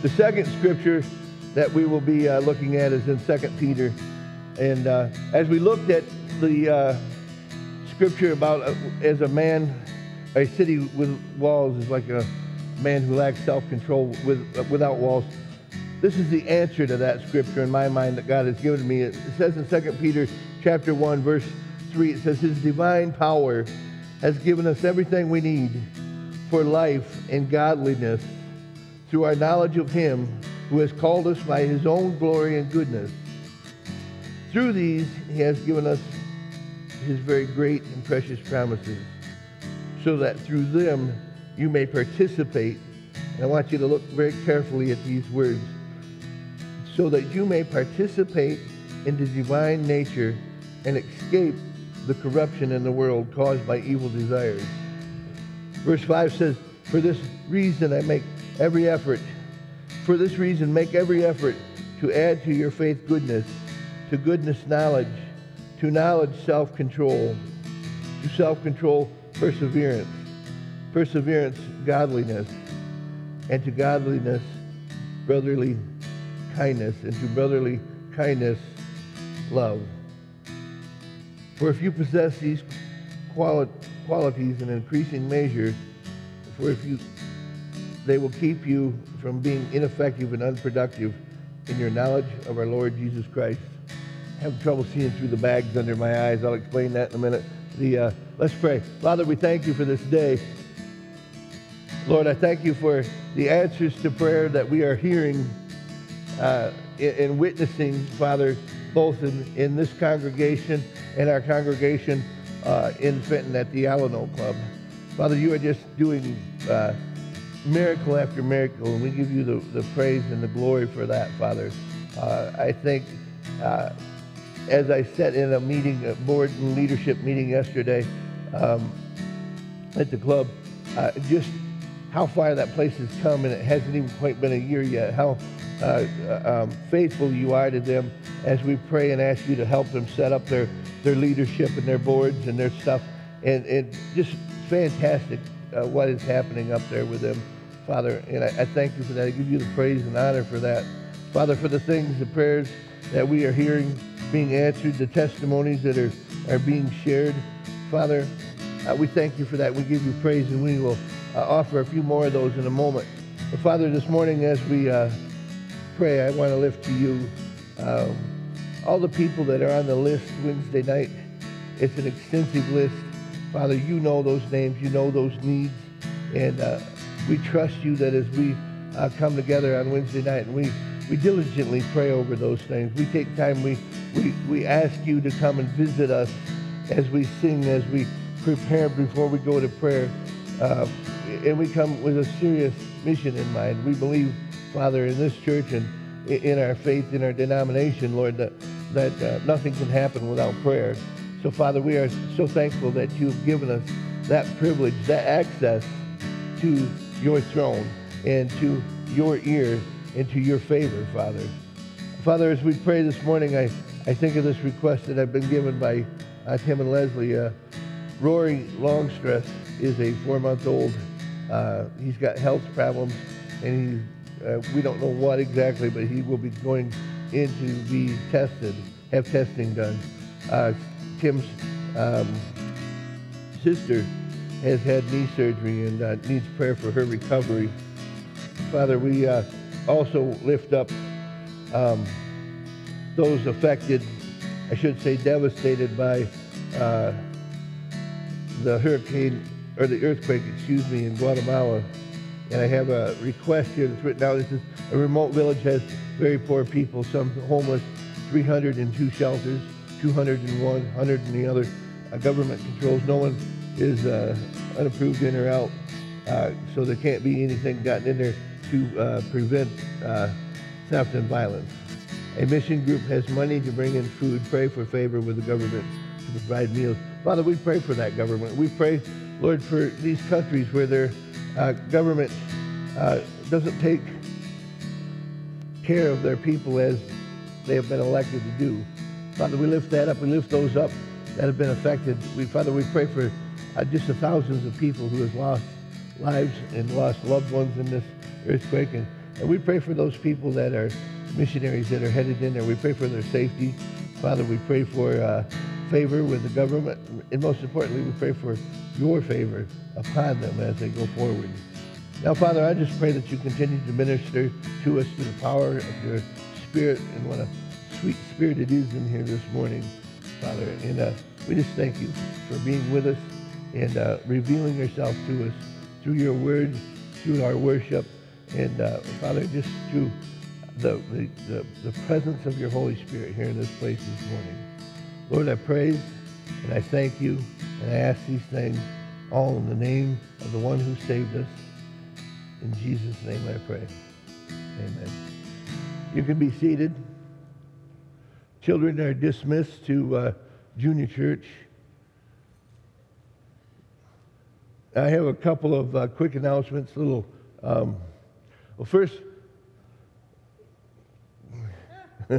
The second scripture that we will be uh, looking at is in 2 Peter. And uh, as we looked at the uh, scripture about uh, as a man, a city with walls is like a man who lacks self-control with, uh, without walls. This is the answer to that scripture in my mind that God has given me. It says in 2 Peter chapter 1, verse 3, it says, His divine power has given us everything we need for life and godliness through our knowledge of Him who has called us by His own glory and goodness. Through these, He has given us His very great and precious promises, so that through them you may participate. And I want you to look very carefully at these words so that you may participate in the divine nature and escape the corruption in the world caused by evil desires. Verse 5 says, For this reason I make every effort. For this reason, make every effort to add to your faith goodness, to goodness knowledge, to knowledge self control, to self control perseverance, perseverance godliness, and to godliness brotherly kindness, and to brotherly kindness love. For if you possess these quali- qualities in increasing measure, for if you, they will keep you from being ineffective and unproductive in your knowledge of our Lord Jesus Christ. I have trouble seeing through the bags under my eyes. I'll explain that in a minute. The, uh, let's pray. Father, we thank you for this day. Lord, I thank you for the answers to prayer that we are hearing uh, and witnessing, Father, both in, in this congregation and our congregation uh, in Fenton at the Alano Club. Father, you are just doing uh, miracle after miracle, and we give you the, the praise and the glory for that, Father. Uh, I think uh, as I sat in a meeting, a board and leadership meeting yesterday um, at the club, uh, just how far that place has come, and it hasn't even quite been a year yet. How uh, um, faithful you are to them as we pray and ask you to help them set up their, their leadership and their boards and their stuff. And, and just fantastic uh, what is happening up there with them, Father. And I, I thank you for that. I give you the praise and honor for that. Father, for the things, the prayers that we are hearing being answered, the testimonies that are, are being shared. Father, uh, we thank you for that. We give you praise and we will uh, offer a few more of those in a moment. But Father, this morning as we uh, pray, I want to lift to you um, all the people that are on the list Wednesday night. It's an extensive list. Father, you know those names, you know those needs, and uh, we trust you that as we uh, come together on Wednesday night and we, we diligently pray over those things. We take time, we, we, we ask you to come and visit us as we sing, as we prepare before we go to prayer. Uh, and we come with a serious mission in mind. We believe, Father, in this church and in our faith, in our denomination, Lord, that, that uh, nothing can happen without prayer. So, Father, we are so thankful that you've given us that privilege, that access to your throne and to your ear and to your favor, Father. Father, as we pray this morning, I, I think of this request that I've been given by uh, Tim and Leslie. Uh, Rory Longstress is a four-month-old. Uh, he's got health problems, and uh, we don't know what exactly, but he will be going in to be tested, have testing done. Tim's um, sister has had knee surgery and uh, needs prayer for her recovery. Father, we uh, also lift up um, those affected, I should say devastated by uh, the hurricane, or the earthquake, excuse me, in Guatemala. And I have a request here that's written down. This is a remote village has very poor people, some homeless, 302 shelters, 201, 100 in the other. Uh, government controls. No one is uh, unapproved in or out, uh, so there can't be anything gotten in there to uh, prevent uh, theft and violence. A mission group has money to bring in food. Pray for favor with the government to provide meals. Father, we pray for that government. We pray, Lord, for these countries where their uh, government doesn't take care of their people as they have been elected to do. Father, we lift that up. We lift those up that have been affected. We, Father, we pray for uh, just the thousands of people who have lost lives and lost loved ones in this earthquake. And And we pray for those people that are missionaries that are headed in there. We pray for their safety. Father, we pray for uh, favor with the government. And most importantly, we pray for your favor upon them as they go forward. Now, Father, I just pray that you continue to minister to us through the power of your Spirit and what a sweet spirit it is in here this morning, Father. And uh, we just thank you for being with us and uh, revealing yourself to us through your word, through our worship, and uh, Father, just through the, the, the, the presence of your Holy Spirit here in this place this morning. Lord, I praise and I thank you and I ask these things all in the name of the one who saved us. In Jesus' name I pray. Amen. You can be seated. Children are dismissed to uh, junior church. I have a couple of uh, quick announcements. Little, um, well, first,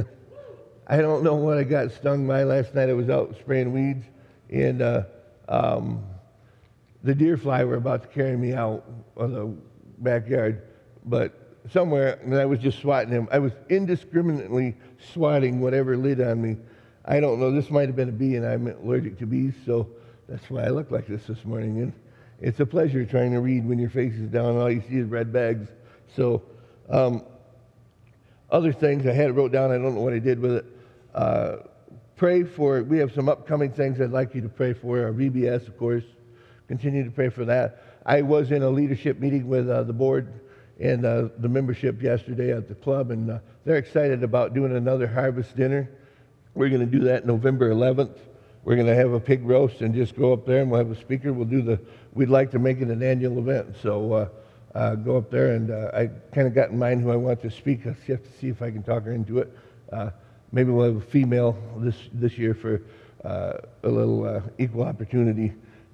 I don't know what I got stung by last night. I was out spraying weeds, and uh, um, the deer fly were about to carry me out of the backyard, but somewhere, and I was just swatting him. I was indiscriminately swatting whatever lit on me. I don't know. This might have been a bee, and I'm allergic to bees, so that's why I look like this this morning. And it's a pleasure trying to read when your face is down and all you see is red bags. So, um, other things I had it wrote down. I don't know what I did with it. Uh, pray for. We have some upcoming things I'd like you to pray for. Our VBS, of course. Continue to pray for that. I was in a leadership meeting with uh, the board and uh, the membership yesterday at the club, and uh, they're excited about doing another harvest dinner. We're going to do that November 11th. We're going to have a pig roast and just go up there, and we'll have a speaker. We'll do the. We'd like to make it an annual event, so uh, uh, go up there. And uh, I kind of got in mind who I want to speak. I have to see if I can talk her into it. Uh, maybe we'll have a female this this year for a little equal opportunity.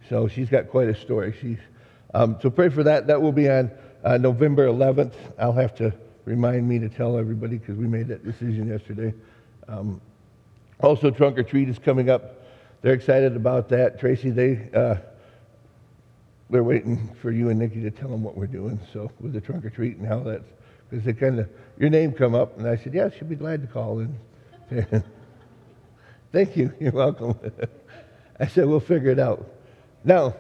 So she's got quite a story. She's um, so pray for that. That will be on uh, November 11th. I'll have to remind me to tell everybody because we made that decision yesterday. Um, also, Trunk or Treat is coming up. They're excited about that. Tracy, they uh, they're waiting for you and Nikki to tell them what we're doing. So with the Trunk or Treat and how that's because they kind of your name come up, and I said, yeah, she'll be glad to call in. Thank you. You're welcome. I said we'll figure it out. Now,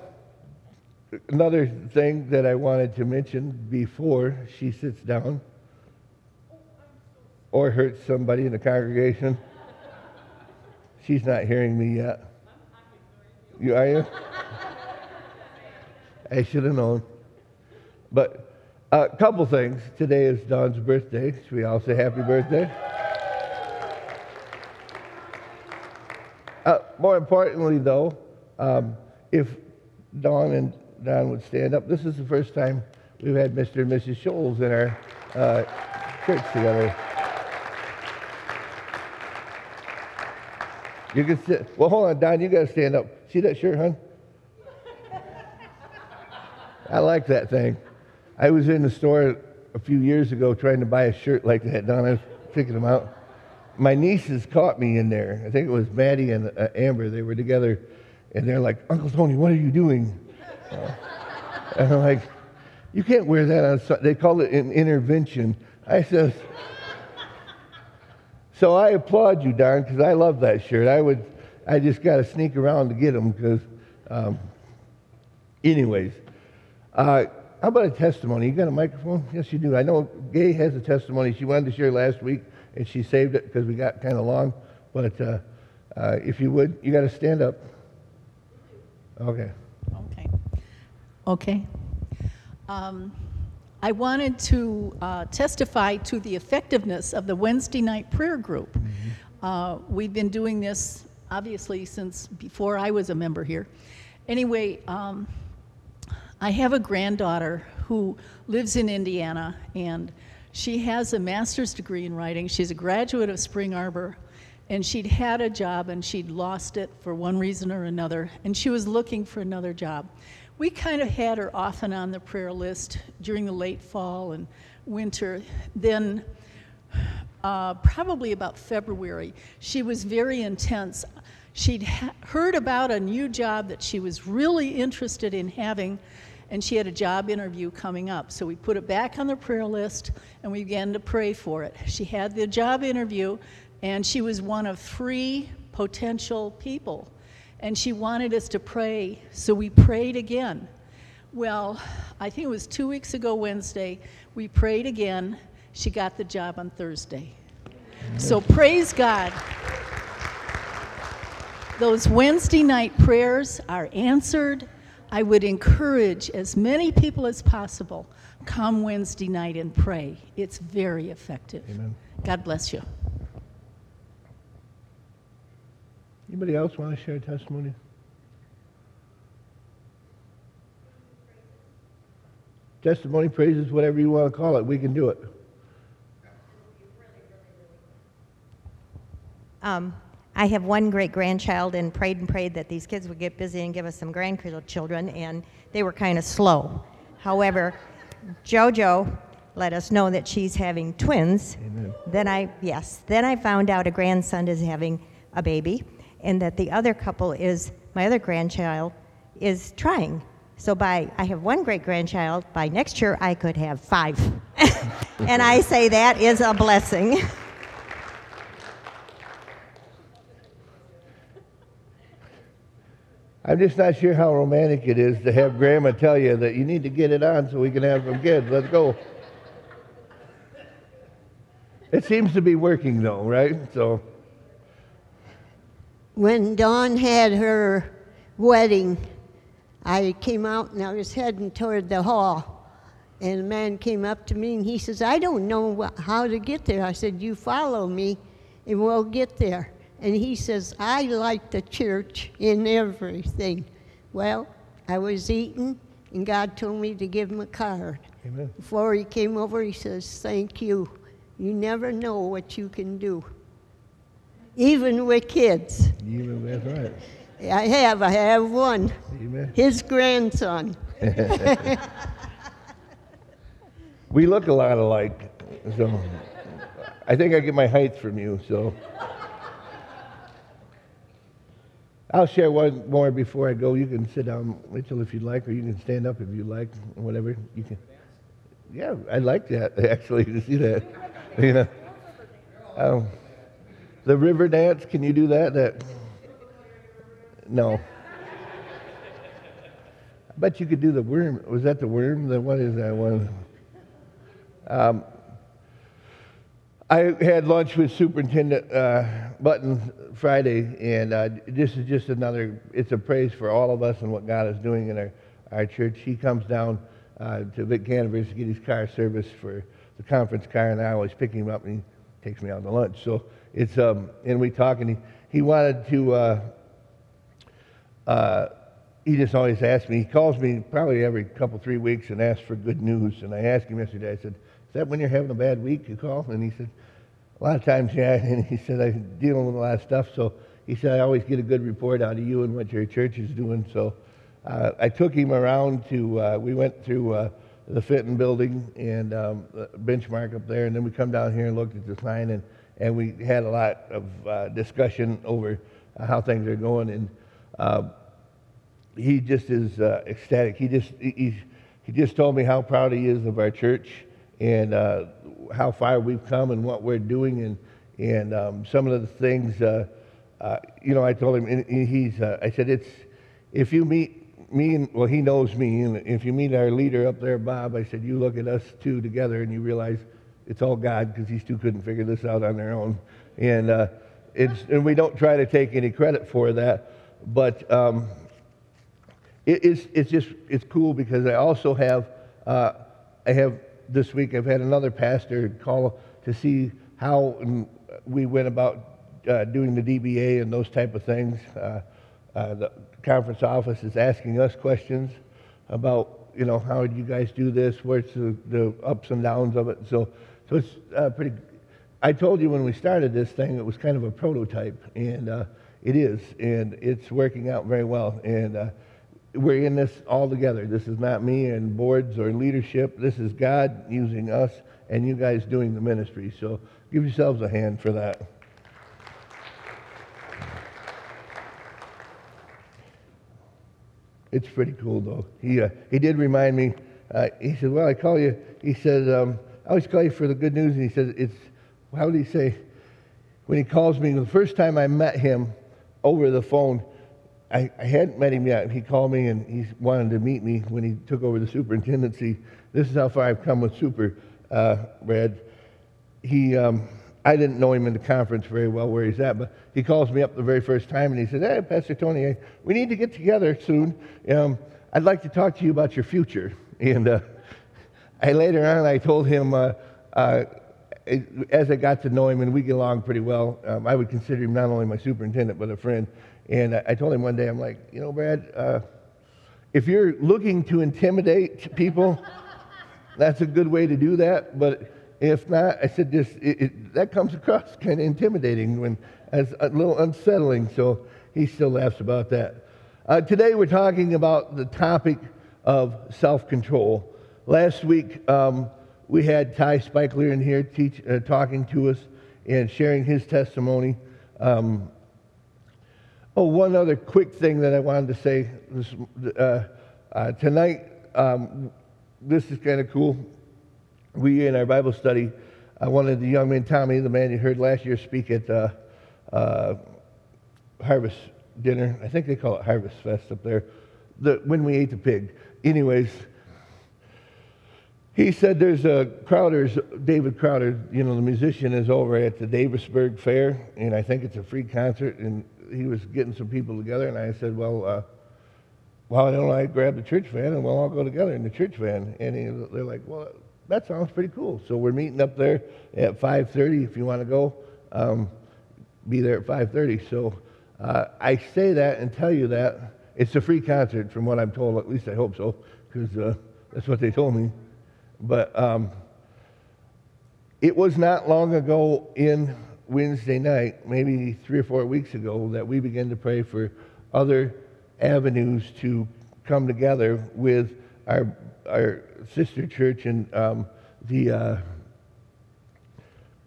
another thing that I wanted to mention before she sits down or hurts somebody in the congregation. She's not hearing me yet. You are you? I should have known. But a couple things. Today is Don's birthday. Should we all say happy birthday? Uh, more importantly, though, um, if Don and Don would stand up. This is the first time we've had Mr. and Mrs. Scholes in our uh, church together. You can sit. Well, hold on, Don. You got to stand up. See that shirt, hon? I like that thing. I was in the store a few years ago trying to buy a shirt like that. Don, I was picking them out. My nieces caught me in there. I think it was Maddie and uh, Amber. They were together, and they're like, "Uncle Tony, what are you doing?" And I'm like, you can't wear that on, they call it an intervention. I says, so I applaud you, darn, because I love that shirt. I would, I just got to sneak around to get them because, um, anyways. Uh, how about a testimony? You got a microphone? Yes, you do. I know Gay has a testimony she wanted to share last week, and she saved it because we got kind of long. But uh, uh, if you would, you got to stand up. Okay. Okay. Um, I wanted to uh, testify to the effectiveness of the Wednesday night prayer group. Mm-hmm. Uh, we've been doing this obviously since before I was a member here. Anyway, um, I have a granddaughter who lives in Indiana and she has a master's degree in writing. She's a graduate of Spring Arbor and she'd had a job and she'd lost it for one reason or another and she was looking for another job we kind of had her often on the prayer list during the late fall and winter. Then, uh, probably about February, she was very intense. She'd ha- heard about a new job that she was really interested in having, and she had a job interview coming up. So we put it back on the prayer list and we began to pray for it. She had the job interview, and she was one of three potential people. And she wanted us to pray, so we prayed again. Well, I think it was two weeks ago Wednesday, we prayed again. She got the job on Thursday. So praise God. Those Wednesday night prayers are answered. I would encourage as many people as possible come Wednesday night and pray. It's very effective. Amen. God bless you. Anybody else want to share a testimony? Testimony, praises, whatever you want to call it, we can do it. Um, I have one great grandchild and prayed and prayed that these kids would get busy and give us some grandchildren, and they were kind of slow. However, JoJo let us know that she's having twins. Amen. Then I, yes, then I found out a grandson is having a baby, and that the other couple is, my other grandchild is trying. So by, I have one great grandchild, by next year I could have five. and I say that is a blessing. I'm just not sure how romantic it is to have grandma tell you that you need to get it on so we can have some kids. Let's go. It seems to be working though, right? So, When Dawn had her wedding, I came out and I was heading toward the hall. And a man came up to me and he says, I don't know how to get there. I said, You follow me and we'll get there. And he says, I like the church in everything. Well, I was eating and God told me to give him a card. amen. Before he came over, he says, Thank you. You never know what you can do, even with kids. Amen. That's right. I have. I have one. Amen. His grandson. We look a lot alike, so I think I get my height from you. So I'll share one more before I go. You can sit down, Mitchell, if you'd like, or you can stand up if you like, whatever you can. Yeah, I'd like that actually to see that. You know, um, the river dance. Can you do that? That no. I bet you could do the worm. Was that the worm? The what is that one? Um, I had lunch with Superintendent uh, Button Friday, and uh, this is just another, it's a praise for all of us and what God is doing in our, our church. He comes down uh, to Vic Canterbury to get his car serviced for the conference car, and I always pick him up and he takes me out to lunch. So it's, um, and we talk, and he, he wanted to, uh, uh, he just always asks me, he calls me probably every couple, three weeks and asks for good news. And I asked him yesterday, I said, Is that when you're having a bad week, you call? And he said, A lot of times, yeah. And he said, I'm dealing with a lot of stuff. So he said, I always get a good report out of you and what your church is doing. So uh, I took him around to, uh, we went through uh, the Fenton building and um, the benchmark up there. And then we come down here and looked at the sign. And, and we had a lot of uh, discussion over how things are going. And uh, he just is uh, ecstatic. He just he, he- just told me how proud he is of our church and uh, how far we've come and what we're doing and and um, some of the things. Uh, uh, you know, I told him and he's. I said it's if you meet me and well, he knows me, and if you meet our leader up there, Bob, I said you look at us two together and you realize it's all God because these two couldn't figure this out on their own, and uh, it's and we don't try to take any credit for that, but. Um, it, it's, it's just it's cool because I also have uh, I have this week I've had another pastor call to see how we went about uh, doing the DBA and those type of things. Uh, uh, the conference office is asking us questions about you know how did you guys do this? What's the, the ups and downs of it? So so it's uh, pretty. I told you when we started this thing, it was kind of a prototype, and uh, it is, and it's working out very well. And uh, we're in this all together. This is not me and boards or leadership. This is God using us and you guys doing the ministry. So give yourselves a hand for that. It's pretty cool, though. He, uh, he did remind me, uh, he said, Well, I call you, he said, um, I always call you for the good news. And he says, It's, how did he say? When he calls me, the first time I met him over the phone, I, I hadn't met him yet. He called me and he wanted to meet me when he took over the superintendency. This is how far I've come with Super, uh, Brad. He, um, I didn't know him in the conference very well where he's at, but he calls me up the very first time and he said, Hey, Pastor Tony, we need to get together soon. Um, I'd like to talk to you about your future. And uh, I later on, I told him, uh, uh, as I got to know him, and we get along pretty well, um, I would consider him not only my superintendent, but a friend. And I, I told him one day, I'm like, you know, Brad, uh, if you're looking to intimidate people, that's a good way to do that. But if not, I said, just it, it, that comes across kind of intimidating when as a little unsettling. So he still laughs about that. Uh, today we're talking about the topic of self-control. Last week um, we had Ty Spikler in here teach, uh, talking to us and sharing his testimony. Um, oh, one other quick thing that I wanted to say this, uh, uh tonight. Um, this is kind of cool. We in our Bible study, uh, one of the young men, Tommy, the man you heard last year speak at uh, uh, Harvest Dinner. I think they call it Harvest Fest up there. The, when we ate the pig anyways, he said there's a Crowder's, David Crowder, you know, the musician is over at the Davisburg Fair, and I think it's a free concert, and he was getting some people together, and I said, well, uh, why don't I grab the church van and we'll all go together in the church van? And he, they're like, well, that sounds pretty cool. So we're meeting up there at 5.30 if you want to go. Um, be there at 5.30. So uh, I say that and tell you that it's a free concert, from what I'm told. At least I hope so, because uh, that's what they told me. But um, it was not long ago in Wednesday night, maybe three or four weeks ago, that we began to pray for other avenues to come together with our our sister church and um, the uh,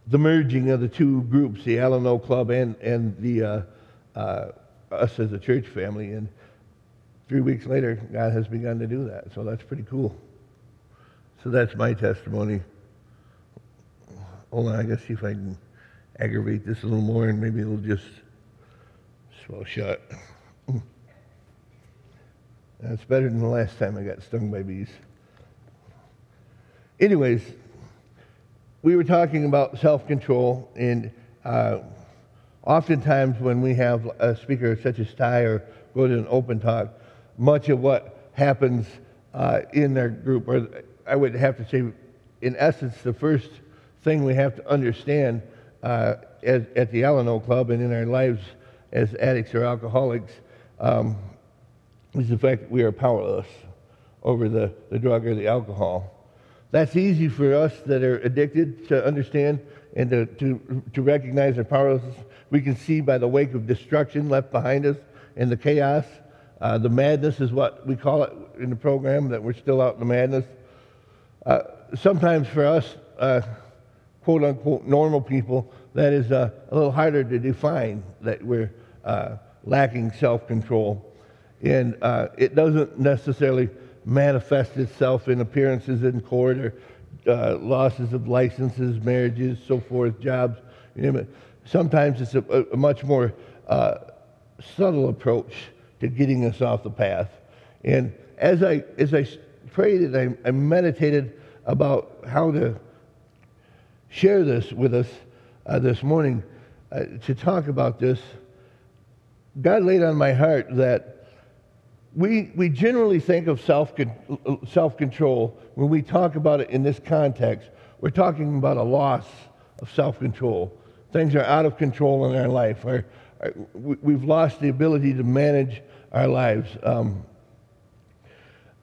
the merging of the two groups, the Alano Club and and the uh, uh, us as a church family. And three weeks later, God has begun to do that. So that's pretty cool. So that's my testimony. Hold on, I gotta see if I can aggravate this a little more and maybe it'll just swell shut. That's better than the last time I got stung by bees. Anyways, we were talking about self control, and uh, oftentimes when we have a speaker such as Ty or go to an open talk, much of what happens uh, in their group, or I would have to say, in essence, the first thing we have to understand uh, at the Alano Club and in our lives as addicts or alcoholics um, is the fact that we are powerless over the, the drug or the alcohol. That's easy for us that are addicted to understand and to, to, to recognize our powerlessness. We can see by the wake of destruction left behind us and the chaos uh, the madness is what we call it in the program, that we're still out in the madness. Uh, sometimes for us, uh, quote unquote, normal people, that is uh, a little harder to define that we're uh, lacking self control. And uh, it doesn't necessarily manifest itself in appearances in court or losses of licenses, marriages, so forth, jobs. You know, sometimes it's a, a much more subtle approach to getting us off the path. And as I, as I prayed and I, I meditated about how to share this with us uh, this morning, uh, to talk about this, God laid on my heart that we, we generally think of self, self control when we talk about it in this context. We're talking about a loss of self control. Things are out of control in our life. Our, our, we've lost the ability to manage our lives. Um,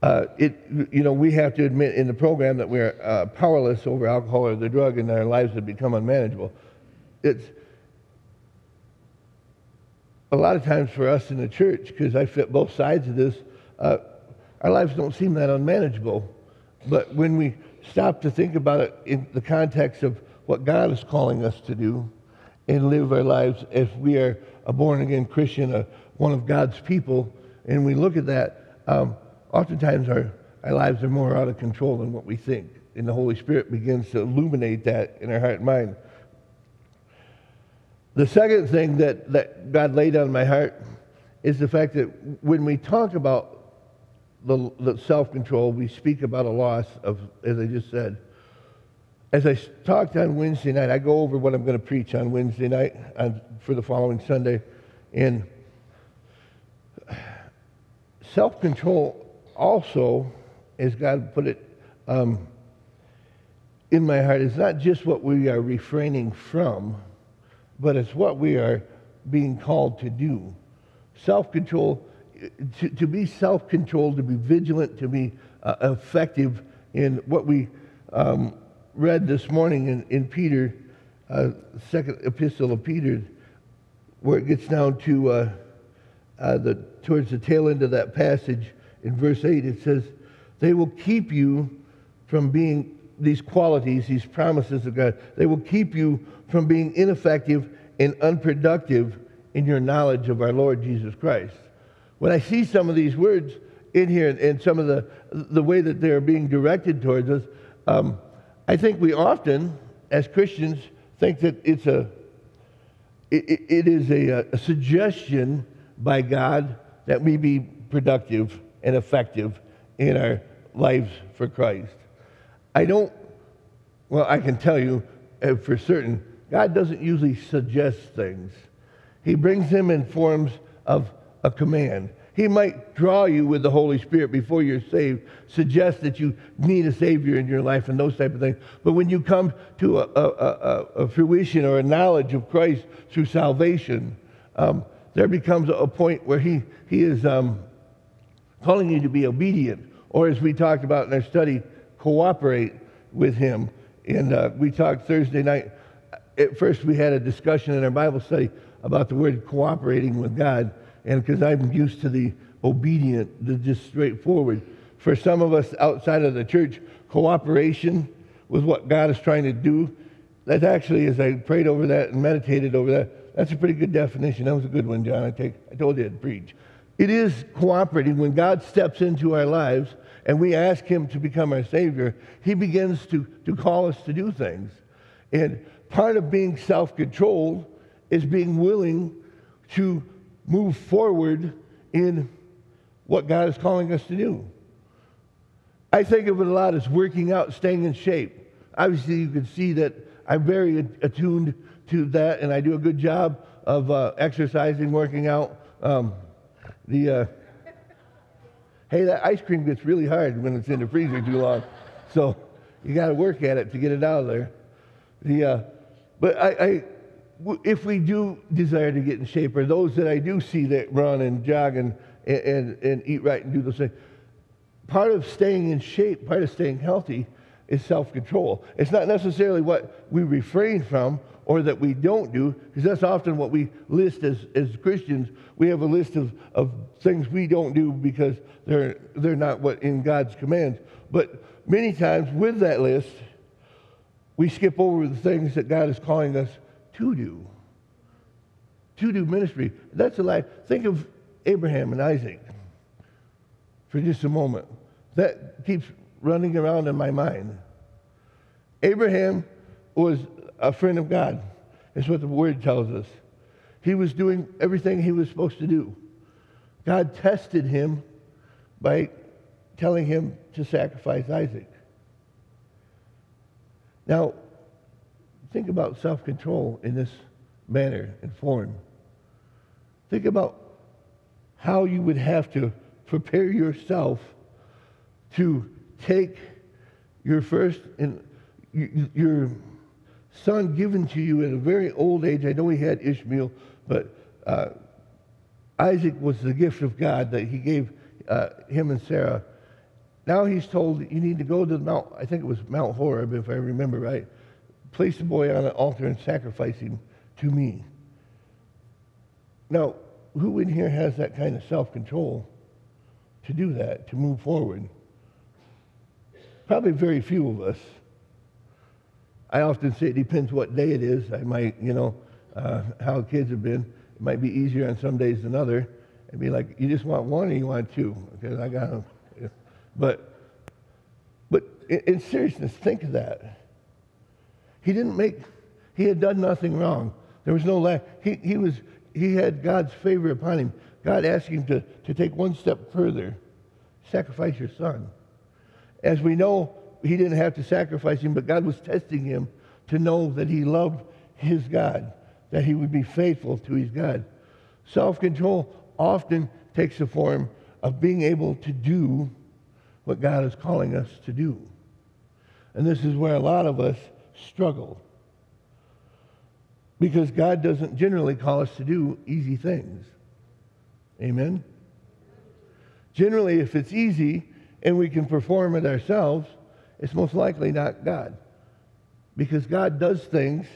uh, it, you know, we have to admit in the program that we're uh, powerless over alcohol or the drug, and our lives have become unmanageable. It's a lot of times for us in the church, because I fit both sides of this, uh, our lives don't seem that unmanageable. But when we stop to think about it in the context of what God is calling us to do and live our lives as we are a born again Christian, a one of God's people, and we look at that, um, oftentimes our, our lives are more out of control than what we think. And the Holy Spirit begins to illuminate that in our heart and mind. The second thing that, that God laid on my heart is the fact that when we talk about the, the self control, we speak about a loss of, as I just said. As I talked on Wednesday night, I go over what I'm going to preach on Wednesday night for the following Sunday. And self control also, as God put it um, in my heart, is not just what we are refraining from but it's what we are being called to do. Self control, to, to be self controlled, to be vigilant, to be uh, effective in what we um, read this morning in, in Peter, uh, second epistle of Peter, where it gets down to uh, uh the, towards the tail end of that passage in verse 8, it says, They will keep you from being these qualities, these promises of God, they will keep you from being ineffective and unproductive in your knowledge of our Lord Jesus Christ. When I see some of these words in here and, some of the, the way that they're being directed towards us, um, I think we often, as Christians, think that it's a, it, it is a, a suggestion by God that we be productive and effective in our lives for Christ. I don't, well, I can tell you uh, for certain, God doesn't usually suggest things. He brings them in forms of a command. He might draw you with the Holy Spirit before you're saved, suggest that you need a Savior in your life and those type of things. But when you come to a, a, a, a fruition or a knowledge of Christ through salvation, um, there becomes a point where He, he is um, calling you to be obedient. Or as we talked about in our study, cooperate with him. And uh, we talked Thursday night. At first, we had a discussion in our Bible study about the word cooperating with God. And because I'm used to the obedient, the just straightforward. For some of us outside of the church, cooperation with what God is trying to do, that's actually, as I prayed over that and meditated over that, that's a pretty good definition. That was a good one, John. I, take, I told you I'd preach. It is cooperating when God steps into our lives and we ask Him to become our Savior, He begins to, to call us to do things. And part of being self controlled is being willing to move forward in what God is calling us to do. I think of it a lot as working out, staying in shape. Obviously, you can see that I'm very attuned to that, and I do a good job of uh, exercising, working out. Um, the uh, Hey, that ice cream gets really hard when it's in the freezer too long. So you got to work at it to get it out of there. The, uh, but if we do desire to get in shape, or those that I do see that run and jog and, and, and eat right and do those things, part of staying in shape, part of staying healthy is self control. It's not necessarily what we refrain from or that we don't do, because that's often what we list as, as Christians. We have a list of, of things we don't do because they're, they're not what in God's commands. But many times with that list, we skip over the things that God is calling us to do. To do ministry. That's a lie. Think of Abraham and Isaac for just a moment. That keeps running around in my mind. Abraham was a friend of God. That's what the word tells us. He was doing everything he was supposed to do. God tested him by telling him to sacrifice Isaac. Now, think about self control in this manner and form. Think about how you would have to prepare yourself to take your first and your son given to you at a very old age. I know he had Ishmael, but uh, Isaac was the gift of God that he gave uh, him and Sarah. Now he's told you need to go to the Mount, I think it was Mount Horeb, if I remember right. Place the boy on an altar and sacrifice him to me. Now, who in here has that kind of self control to do that, to move forward? Probably very few of us. I often say it depends what day it is. I might, you know, uh, how kids have been. It might be easier on some days than other. It'd be like, you just want one or you want two? Because I got them. But, but in, in seriousness, think of that. He didn't make, he had done nothing wrong. There was no lack. He, he, was, he had God's favor upon him. God asked him to, to take one step further sacrifice your son. As we know, he didn't have to sacrifice him, but God was testing him to know that he loved his God, that he would be faithful to his God. Self control often takes the form of being able to do what God is calling us to do. And this is where a lot of us struggle. Because God doesn't generally call us to do easy things. Amen? Generally, if it's easy and we can perform it ourselves, it's most likely not God. Because God does things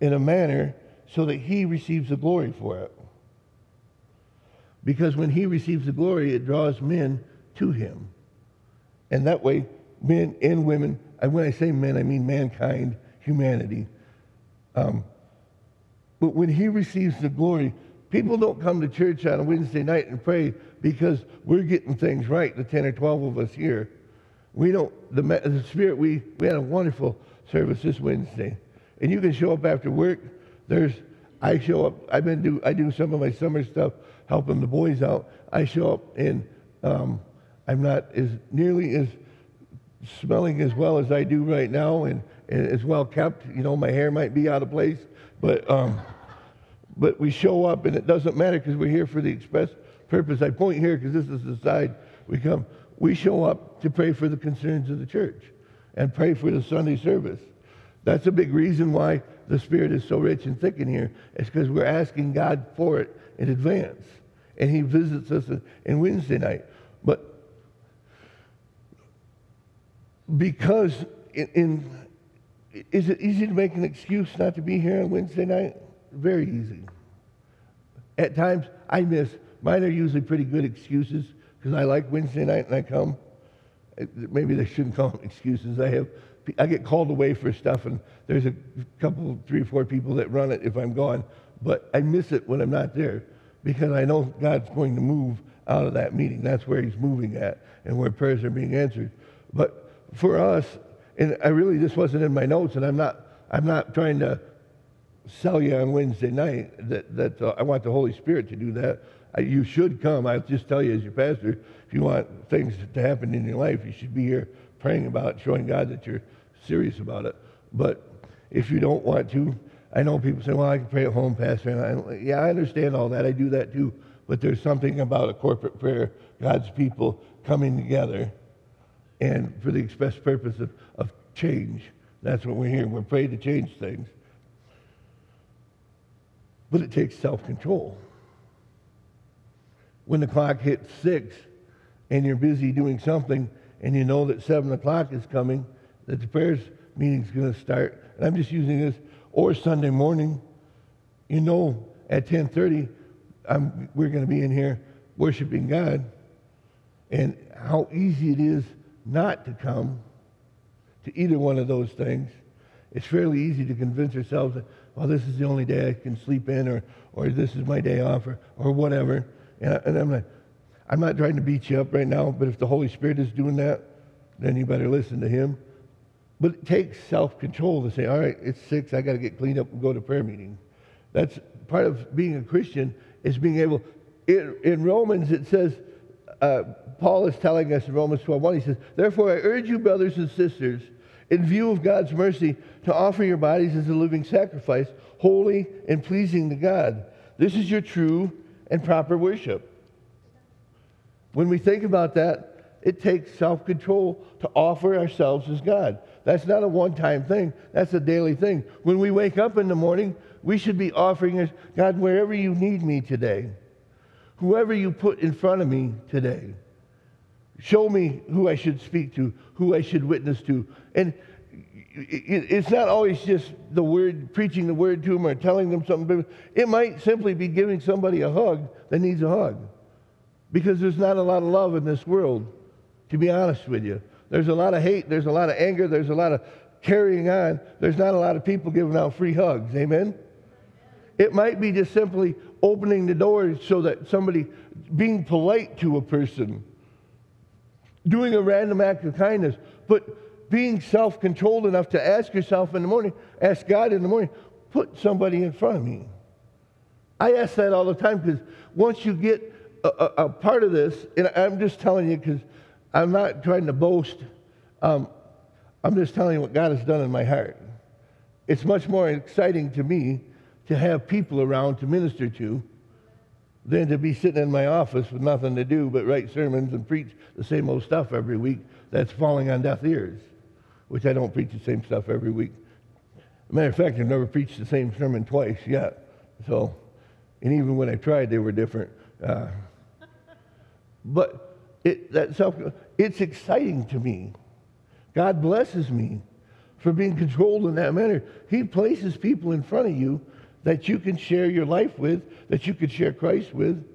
in a manner so that He receives the glory for it. Because when He receives the glory, it draws men to Him. And that way, men and women, and when I say men, I mean mankind, humanity. Um, but when He receives the glory, people don't come to church on a Wednesday night and pray because we're getting things right, the 10 or 12 of us here. We don't, the, the Spirit, we, we had a wonderful service this Wednesday. And you can show up after work. There's, I show up, I've been do, I do some of my summer stuff, helping the boys out. I show up and um, I'm not as nearly as smelling as well as I do right now and, and as well kept. You know, my hair might be out of place, but, um, but we show up and it doesn't matter because we're here for the express purpose. I point here because this is the side we come. We show up to pray for the concerns of the church and pray for the Sunday service. That's a big reason why the Spirit is so rich and thick in here. It's because we're asking God for it in advance. And He visits us in Wednesday night. But because in, in is it easy to make an excuse not to be here on Wednesday night? Very easy. At times, I miss. Mine are usually pretty good excuses because I like Wednesday night and I come. Maybe they shouldn't call them excuses. I have, I get called away for stuff, and there's a couple, three or four people that run it if I'm gone. But I miss it when I'm not there because I know God's going to move out of that meeting. That's where He's moving at and where prayers are being answered. But for us, and I really this wasn't in my notes, and I'm not I'm not trying to sell you on Wednesday night that that uh, I want the Holy Spirit to do that. I, you should come. I'll just tell you as your pastor, you want things to happen in your life, you should be here praying about it, showing God that you're serious about it. But if you don't want to, I know people say, "Well, I can pray at home, Pastor." And I, yeah, I understand all that. I do that too. But there's something about a corporate prayer, God's people coming together and for the express purpose of, of change. That's what we're here. We're praying to change things. But it takes self control. When the clock hits six and you're busy doing something and you know that seven o'clock is coming, that the prayers meeting's going to start, and I'm just using this, or Sunday morning, you know at 10:30 we're going to be in here worshiping God, and how easy it is not to come to either one of those things, it's fairly easy to convince ourselves that, well, this is the only day I can sleep in, or, or this is my day off, or, or whatever. And, I, I'm, not, I'm not trying to beat you up right now, but if the Holy Spirit is doing that, then you better listen to Him. But it takes self control to say, all right, it's six, I got to get cleaned up and go to prayer meeting. That's part of being a Christian, is being able. In, in Romans, it says, uh, Paul is telling us in Romans 12:1, he says, Therefore I urge you, brothers and sisters, in view of God's mercy, to offer your bodies as a living sacrifice, holy and pleasing to God. This is your true and proper worship. When we think about that, it takes self control to offer ourselves as God. That's not a one time thing, that's a daily thing. When we wake up in the morning, we should be offering us, God, wherever you need me today, whoever you put in front of me today. Show me who I should speak to, who I should witness to. And it's not always just the word, preaching the word to them or telling them something. It might simply be giving somebody a hug that needs a hug. Because there's not a lot of love in this world, to be honest with you. There's a lot of hate, there's a lot of anger, there's a lot of carrying on. There's not a lot of people giving out free hugs. Amen? it might be just simply opening the door so that somebody being polite to a person, doing a random act of kindness, but being self controlled enough to ask yourself in the morning, ask God in the morning, put somebody in front of me. I ask that all the time because once you get a, a, part of this, and I'm just telling you because I'm not trying to boast, um, I'm just telling you what God has done in my heart. It's much more exciting to me to have people around to minister to than to be sitting in my office with nothing to do but write sermons and preach the same old stuff every week that's falling on deaf ears, which I don't preach the same stuff every week. matter of fact, I've never preached the same sermon twice yet. So, and even when I tried, they were different. Uh, but it, that self, it's exciting to me. God blesses me for being controlled in that manner. He places people in front of you that you can share your life with, that you can share Christ with,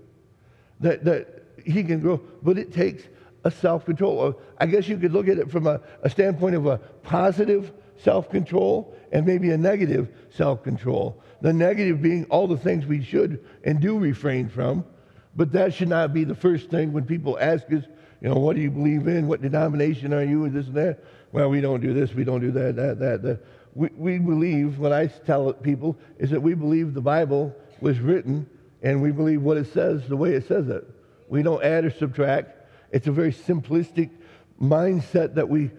that, that he can grow. But it takes a self control. I guess you could look at it from a, a standpoint of a positive self control and maybe a negative self control. The negative being all the things we should and do refrain from. But that should not be the first thing when people ask us, you know, what do you believe in? What denomination are you? And this and that. Well, we don't do this, we don't do that, that, that, that we, we believe, what I tell people, is that we believe the Bible was written and we believe what it says the way it says it. We don't add or subtract. It's a very simplistic mindset that we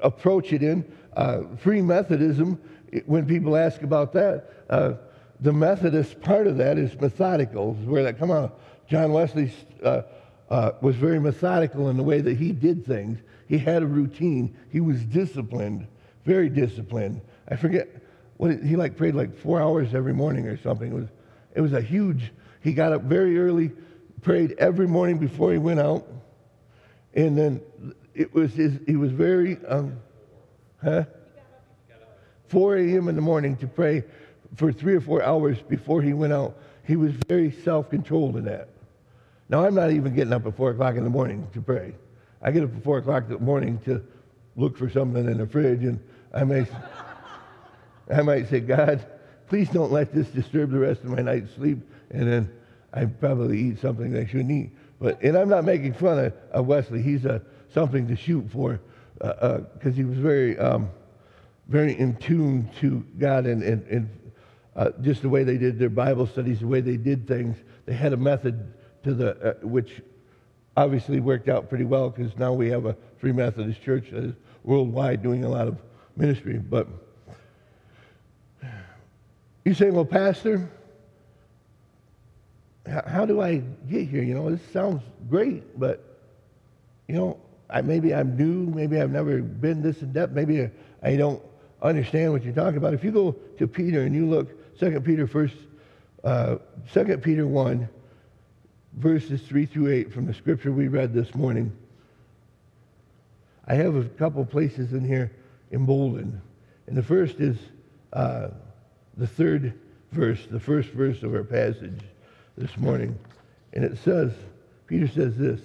approach it in. Uh, free Methodism, when people ask about that, uh, the Methodist part of that is methodical, where that come on. John Wesley uh, uh, was very methodical in the way that he did things. He had a routine. He was disciplined very disciplined. I forget what he like prayed like four hours every morning or something. It was it was a huge. He got up very early, prayed every morning before he went out, and then it was his. He was very um, huh. 4 a.m. in the morning to pray for three or four hours before he went out. He was very self-controlled in that. Now I'm not even getting up at four o'clock in the morning to pray. I get up at four o'clock in the morning to look for something in the fridge and I may, I might say, God, please don't let this disturb the rest of my night's sleep. And then I probably eat something I shouldn't eat. But, and I'm not making fun of, of Wesley. He's a, something to shoot for because uh, uh, he was very, um, very in tune to God and, and, and uh, just the way they did their Bible studies, the way they did things. They had a method to the, uh, which obviously worked out pretty well because now we have a Free Methodist Church that is worldwide doing a lot of ministry. But you say, well, Pastor, how do I get here? You know, this sounds great, but, you know, I, maybe I'm new. Maybe I've never been this in depth. Maybe I don't understand what you're talking about. If you go to Peter and you look, 2 Peter first, uh, 2 Peter 1, verses 3 through 8 from the scripture we read this morning. I have a couple places in here emboldened. And the first is uh, the third verse, the first verse of our passage this morning. And it says, Peter says this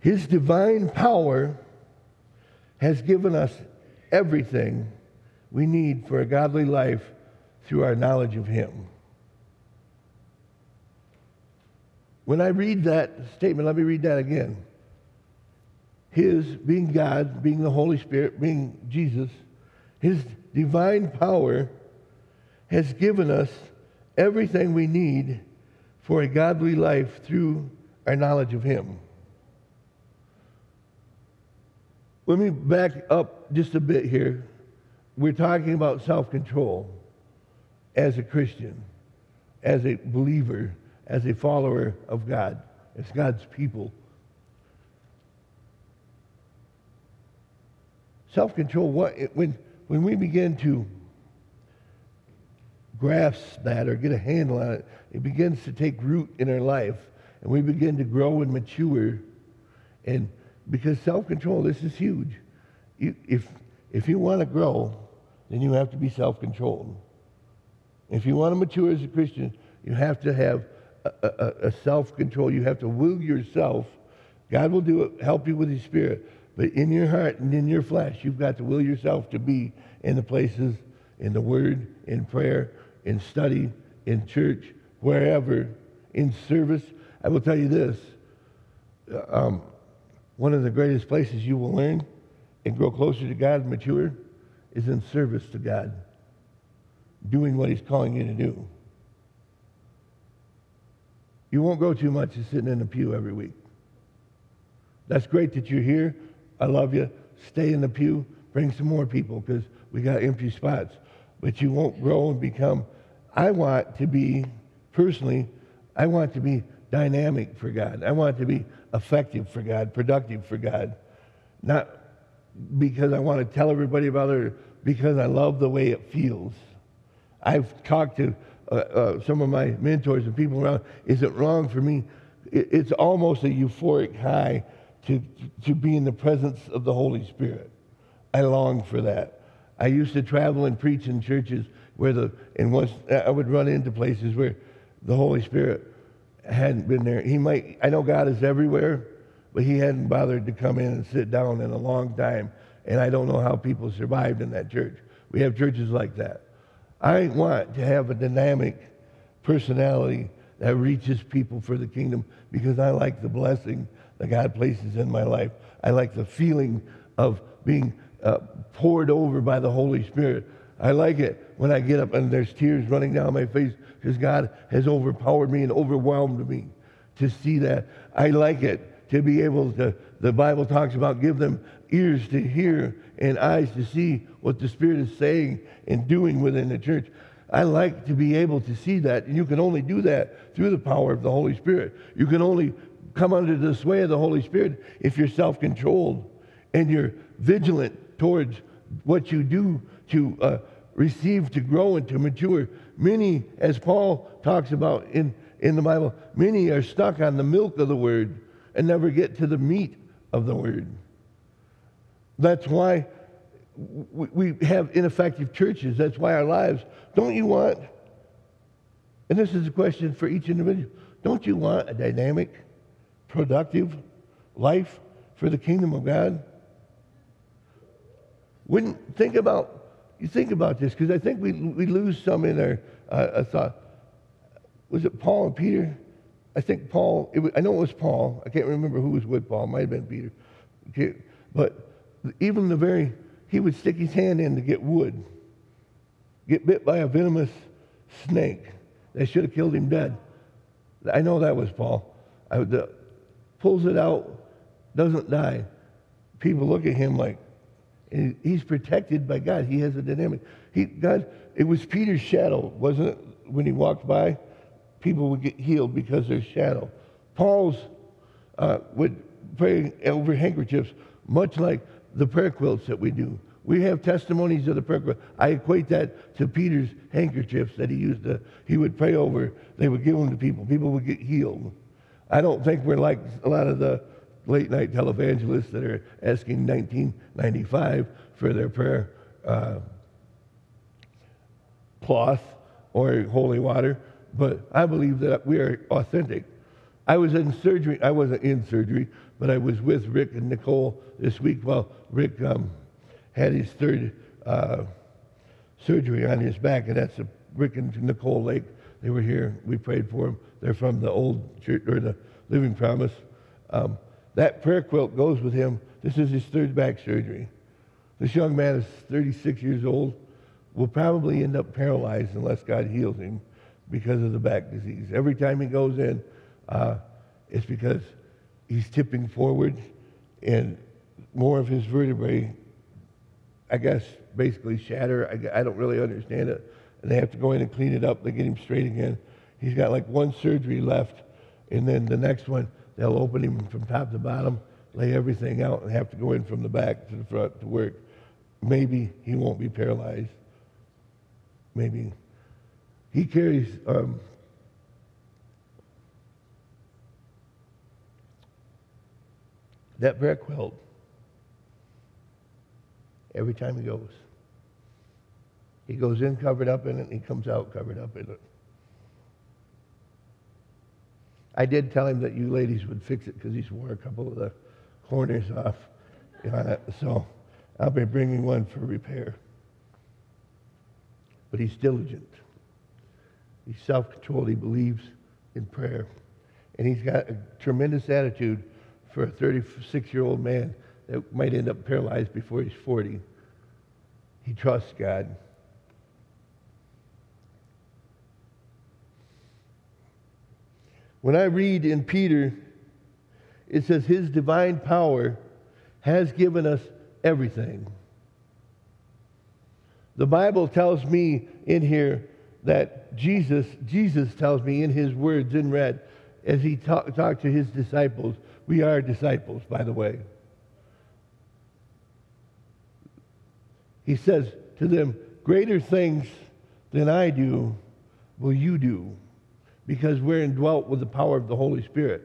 His divine power has given us everything we need for a godly life through our knowledge of Him. When I read that statement, let me read that again his being God, being the Holy Spirit, being Jesus, his divine power has given us everything we need for a godly life through our knowledge of him. Let me back up just a bit here. We're talking about self control as a Christian, as a believer, as a follower of God, as God's people. Self control, what, when, when we begin to grasp that or get a handle on it, it begins to take root in our life and we begin to grow and mature. And because self control, this is huge. You, if, if you want to grow, then you have to be self controlled. If you want to mature as a Christian, you have to have a, a, a self control. You have to will yourself. God will do it, help you with His Spirit. But in your heart and in your flesh, you've got to will yourself to be in the places, in the Word, in prayer, in study, in church, wherever, in service. I will tell you this um, one of the greatest places you will learn and grow closer to God and mature is in service to God, doing what He's calling you to do. You won't grow too much just sitting in a pew every week. That's great that you're here. I love you. Stay in the pew. Bring some more people because we got empty spots. But you won't grow and become. I want to be, personally, I want to be dynamic for God. I want to be effective for God, productive for God. Not because I want to tell everybody about it, because I love the way it feels. I've talked to uh, uh, some of my mentors and people around. Is it wrong for me? It, it's almost a euphoric high to, to be in the presence of the Holy Spirit. I long for that. I used to travel and preach in churches where the, and once I would run into places where the Holy Spirit hadn't been there. He might, I know God is everywhere, but he hadn't bothered to come in and sit down in a long time. And I don't know how people survived in that church. We have churches like that. I want to have a dynamic personality that reaches people for the kingdom because I like the blessing that God places in my life. I like the feeling of being uh, poured over by the Holy Spirit. I like it when I get up and there's tears running down my face because God has overpowered me and overwhelmed me to see that. I like it to be able to, the Bible talks about give them ears to hear and eyes to see what the Spirit is saying and doing within the church. I like to be able to see that, and you can only do that through the power of the Holy Spirit. You can only come under the sway of the Holy Spirit if you're self controlled and you're vigilant towards what you do to uh, receive, to grow, and to mature. Many, as Paul talks about in, in the Bible, many are stuck on the milk of the word and never get to the meat of the word. That's why we have ineffective churches. That's why our lives. Don't you want, and this is a question for each individual, don't you want a dynamic, productive life for the kingdom of God? Wouldn't think about you think about this because I think we we lose some in our uh, thought. Was it Paul and Peter? I think Paul. Was, I know it was Paul. I can't remember who was with Paul. It might have been Peter. But even the very he would stick his hand in to get wood, get bit by a venomous snake that should have killed him dead. I know that was Paul. I, the, pulls it out, doesn't die. People look at him like, he's protected by God. He has a dynamic. He, God, it was Peter's shadow, wasn't it? When he walked by, people would get healed because there's shadow. Paul's uh, would pray over handkerchiefs, much like the prayer quilts that we do. We have testimonies of the prayer quilt. I equate that to Peter's handkerchiefs that he used to, he would pray over. They would give them to people. People would get healed. I don't think we're like a lot of the late night televangelists that are asking 1995 for their prayer uh, cloth or holy water, but I believe that we are authentic. I was in surgery. I wasn't in surgery, but I was with Rick and Nicole this week while Rick um, had his third uh, surgery on his back, and that's a Rick and Nicole Lake. They were here. We prayed for him. They're from the old church or the Living Promise. Um, that prayer quilt goes with him. This is his third back surgery. This young man is 36 years old. Will probably end up paralyzed unless God heals him because of the back disease. Every time he goes in, uh, it's because he's tipping forward and more of his vertebrae, I guess, basically shatter. I, I don't really understand it. And they have to go in and clean it up. They get him straight again. He's got like one surgery left, and then the next one, they'll open him from top to bottom, lay everything out, and have to go in from the back to the front to work. Maybe he won't be paralyzed. Maybe. He carries um, that prayer quilt every time he goes. He goes in covered up in it, and he comes out covered up in it. I did tell him that you ladies would fix it because he's wore a couple of the corners off on it. So I'll be bringing one for repair. But he's diligent. He's self controlled. He believes in prayer. And he's got a tremendous attitude for a 36 year old man that might end up paralyzed before he's 40. He trusts God. When I read in Peter, it says, His divine power has given us everything. The Bible tells me in here that Jesus, Jesus tells me in his words in red, as he talked talk to his disciples, we are disciples, by the way. He says to them, Greater things than I do will you do, because we're indwelt with the power of the Holy Spirit.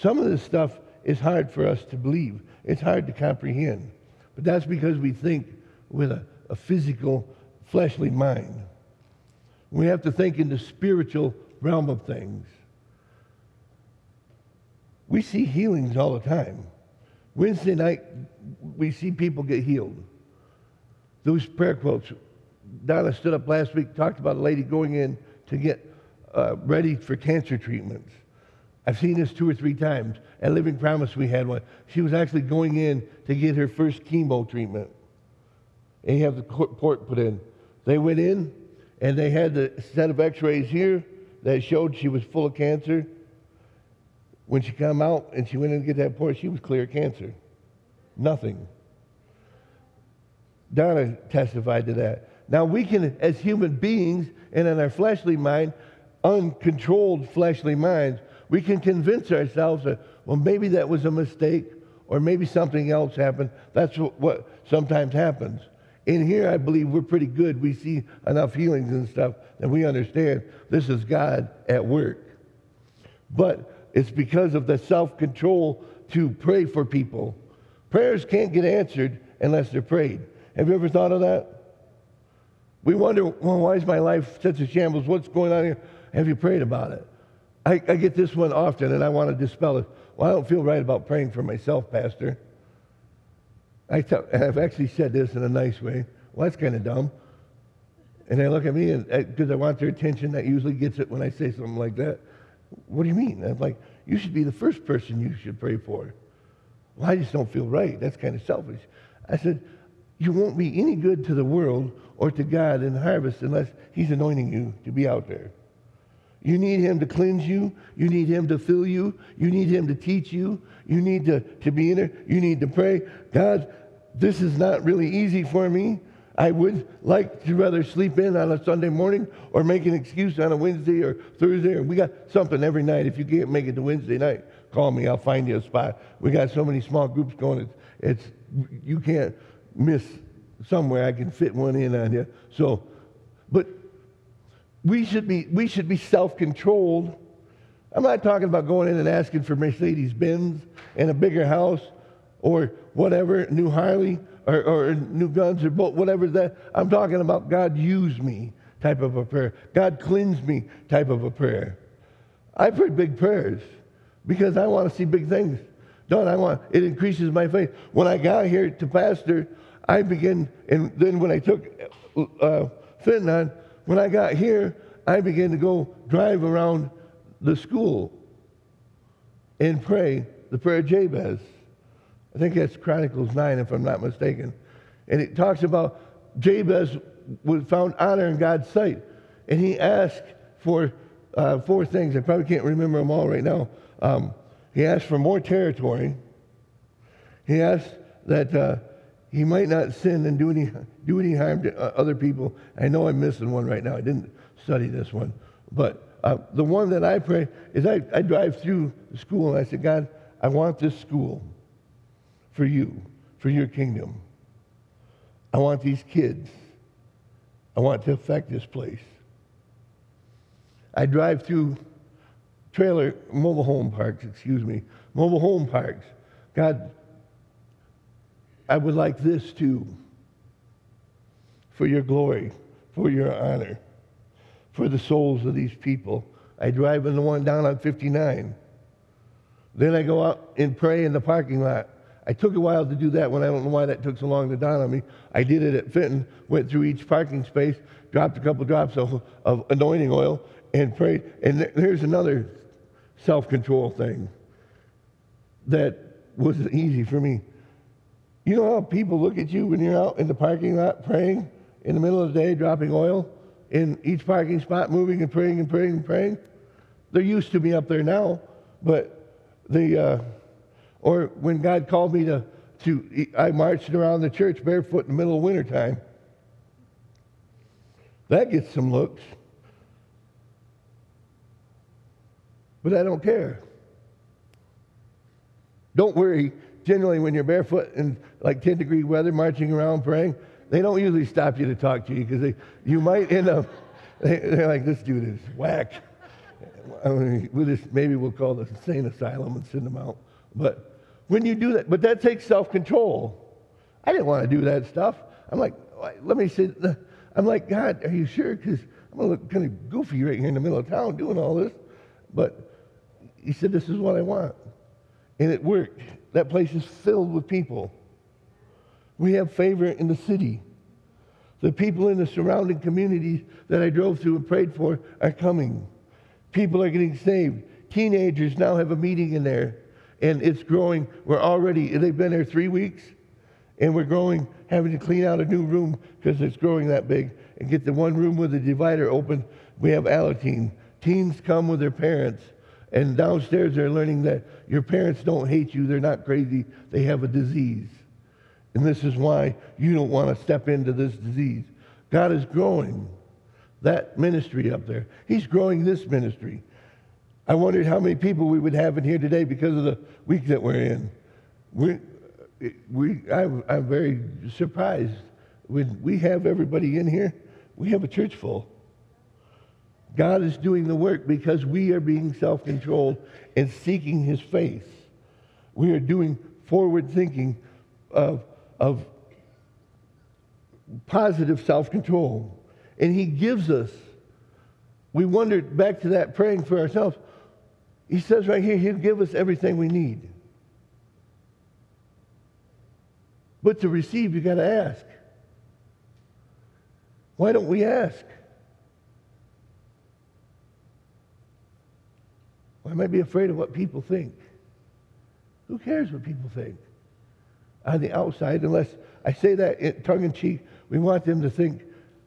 Some of this stuff is hard for us to believe, it's hard to comprehend. But that's because we think with a, a physical, fleshly mind. We have to think in the spiritual realm of things. We see healings all the time. Wednesday night, we see people get healed. Those prayer quilts. Donna stood up last week, talked about a lady going in to get uh, ready for cancer treatments. I've seen this two or three times. At Living Promise, we had one. She was actually going in to get her first chemo treatment. And you have the port put in. They went in, and they had the set of x-rays here that showed she was full of cancer when she come out and she went in to get that port she was clear of cancer nothing donna testified to that now we can as human beings and in our fleshly mind uncontrolled fleshly minds we can convince ourselves that well maybe that was a mistake or maybe something else happened that's what, what sometimes happens in here, I believe we're pretty good. We see enough healings and stuff that we understand this is God at work. But it's because of the self control to pray for people. Prayers can't get answered unless they're prayed. Have you ever thought of that? We wonder, well, why is my life such a shambles? What's going on here? Have you prayed about it? I, I get this one often, and I want to dispel it. Well, I don't feel right about praying for myself, Pastor. I have actually said this in a nice way. Well, that's kind of dumb. And they look at me, and because uh, I want their attention, that usually gets it when I say something like that. What do you mean? I'm like, you should be the first person you should pray for. Well, I just don't feel right. That's kind of selfish. I said, you won't be any good to the world or to God in harvest unless He's anointing you to be out there. You need Him to cleanse you. You need Him to fill you. You need Him to teach you. You need to, to be in there. You need to pray. God, this is not really easy for me. I would like to rather sleep in on a Sunday morning or make an excuse on a Wednesday or Thursday. We got something every night. If you can't make it to Wednesday night, call me. I'll find you a spot. We got so many small groups going. It's, it's you can't miss somewhere. I can fit one in on you. So, but we should be, we should be self controlled. I'm not talking about going in and asking for Mercedes Benz and a bigger house or whatever, new Harley or, or new guns or boat, whatever that. I'm talking about God use me type of a prayer. God cleanse me type of a prayer. I pray big prayers because I want to see big things done. I want it increases my faith. When I got here to pastor, I began, and then when I took uh, Fenton when I got here, I began to go drive around the school and pray the prayer of Jabez. I think that's Chronicles 9, if I'm not mistaken. And it talks about Jabez was found honor in God's sight. And he asked for uh, four things. I probably can't remember them all right now. Um, he asked for more territory. He asked that uh, he might not sin and do any, do any harm to uh, other people. I know I'm missing one right now. I didn't study this one. But uh, the one that I pray is I, I drive through school and I say, God, I want this school for you, for your kingdom. I want these kids. I want to affect this place. I drive through trailer, mobile home parks, excuse me, mobile home parks. God, I would like this too for your glory, for your honor, for the souls of these people. I drive in the one down on 59. Then I go out and pray in the parking lot. I took a while to do that when I don't know why that took so long to dawn on me. I did it at Fenton, went through each parking space, dropped a couple drops of, of anointing oil, and prayed. And th- there's another self control thing that wasn't easy for me. You know how people look at you when you're out in the parking lot praying in the middle of the day, dropping oil in each parking spot, moving and praying and praying and praying? They're used to me up there now, but the, uh, or when God called me to, to, I marched around the church barefoot in the middle of wintertime. That gets some looks. But I don't care. Don't worry. Generally, when you're barefoot in like 10 degree weather, marching around praying, they don't usually stop you to talk to you because you might end up, they, are like, this dude is whack. I mean, we'll just, maybe we'll call the insane asylum and send them out. But when you do that, but that takes self control. I didn't want to do that stuff. I'm like, let me say, I'm like, God, are you sure? Because I'm going to look kind of goofy right here in the middle of town doing all this. But he said, This is what I want. And it worked. That place is filled with people. We have favor in the city. The people in the surrounding communities that I drove through and prayed for are coming. People are getting saved. Teenagers now have a meeting in there, and it's growing. We're already, they've been there three weeks, and we're growing, having to clean out a new room because it's growing that big and get the one room with the divider open. We have Alateen. Teens come with their parents and downstairs, they're learning that your parents don't hate you. They're not crazy. They have a disease. And this is why you don't want to step into this disease. God is growing that ministry up there. He's growing this ministry. I wondered how many people we would have in here today because of the week that we're in. We, we, I'm, I'm very surprised. When we have everybody in here, we have a church full. God is doing the work because we are being self controlled and seeking His face. We are doing forward thinking of, of positive self control. And He gives us. We wondered back to that praying for ourselves. He says right here, He'll give us everything we need. But to receive, you got to ask. Why don't we ask? I might be afraid of what people think. Who cares what people think? On the outside, unless I say that tongue in cheek, we want them to think,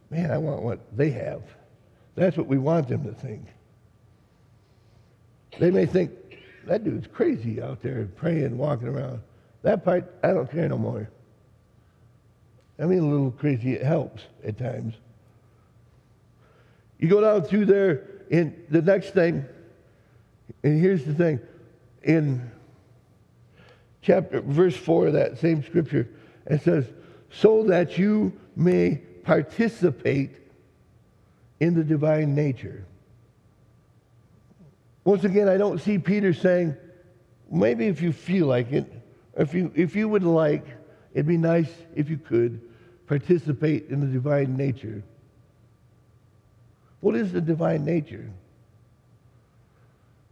man, I want what they have. That's what we want them to think. They may think, that dude's crazy out there praying, walking around. That part, I don't care no more. I mean, a little crazy, it helps at times. You go down through there, and the next thing, and here's the thing. In chapter verse 4 of that same scripture it says so that you may participate in the divine nature. Once again i don't see peter saying maybe if you feel like it if you if you would like it'd be nice if you could participate in the divine nature. What is the divine nature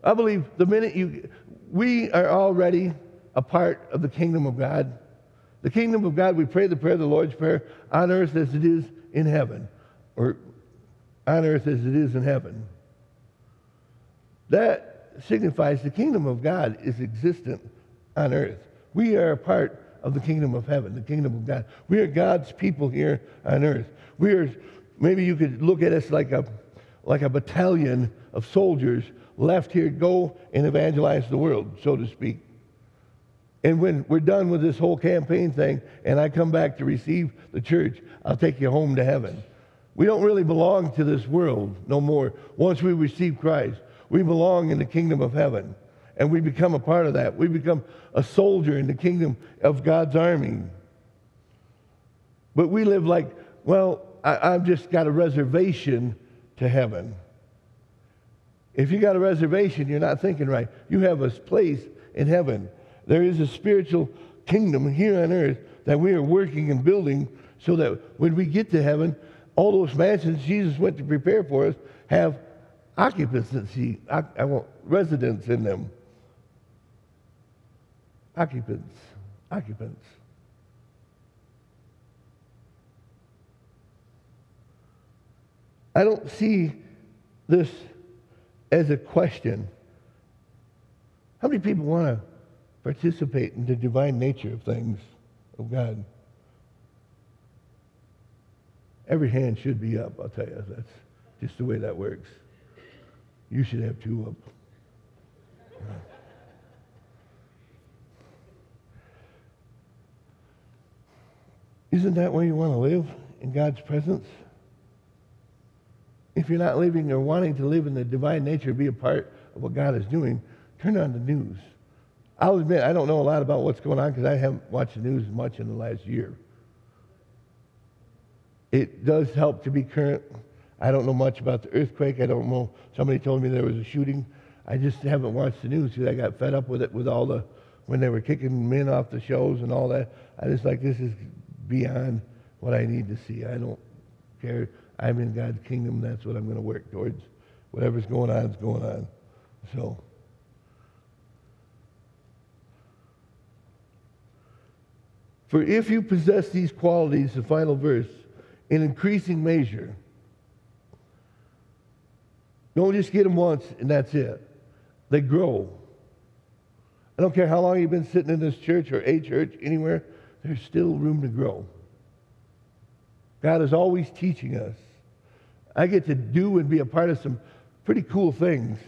I believe the minute you, we are already a part of the kingdom of God. The kingdom of God, we pray the prayer the Lord's Prayer on earth as it is in heaven, or on earth as it is in heaven. That signifies the kingdom of God is existent on earth. We are a part of the kingdom of heaven, the kingdom of God. We are God's people here on earth. We are, maybe you could look at us like a, like a battalion of soldiers left here, go and evangelize the world, so to speak. And when we're done with this whole campaign thing and I come back to receive the church, I'll take you home to heaven. We don't really belong to this world no more. Once we receive Christ, we belong in the kingdom of heaven. And we become a part of that. We become a soldier in the kingdom of God's army. But we live like, well, I, have just got a reservation to heaven. If you got a reservation, you're not thinking right. You have a place in heaven. There is a spiritual kingdom here on earth that we are working and building so that when we get to heaven, all those mansions Jesus went to prepare for us have occupancy, I, I want residence in them. Occupants, occupants. I don't see this as a question. How many people want to participate in the divine nature of things of God? Every hand should be up, I'll tell you. That's just the way that works. You should have two up. Isn't that where you want to live? In God's presence? If you're not living or wanting to live in the divine nature, be a part of what God is doing, turn on the news. I'll admit, I don't know a lot about what's going on because I haven't watched the news much in the last year. It does help to be current. I don't know much about the earthquake. I don't know. Somebody told me there was a shooting. I just haven't watched the news because I got fed up with it with all the, when they were kicking men off the shows and all that. I just like, this is beyond what I need to see. I don't care. I'm in God's kingdom. That's what I'm going to work towards. Whatever's going on is going on. So. For if you possess these qualities, the final verse, in increasing measure, don't just get them once and that's it. They grow. I don't care how long you've been sitting in this church or a church, anywhere, there's still room to grow. God is always teaching us. I get to do and be a part of some pretty cool things.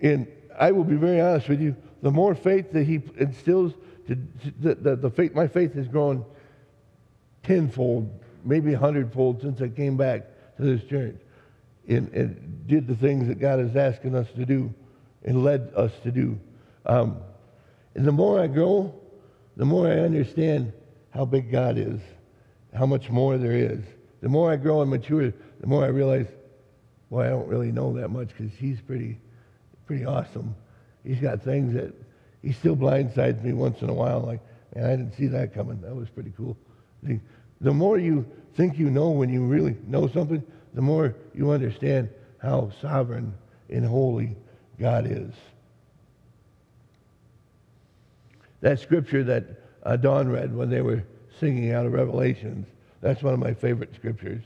And I will be very honest with you, the more faith that He instills, to, the, the, the faith, my faith has grown tenfold, maybe a hundredfold since I came back to this church and, and did the things that God is asking us to do and led us to do. Um, and the more I grow, the more I understand how big God is, how much more there is. The more I grow and mature, the more I realize, well, I don't really know that much because he's pretty, pretty awesome. He's got things that he still blindsides me once in a while. Like, man, I didn't see that coming. That was pretty cool. The, the more you think you know when you really know something, the more you understand how sovereign and holy God is. That scripture that uh, Dawn read when they were singing out of Revelations, that's one of my favorite scriptures.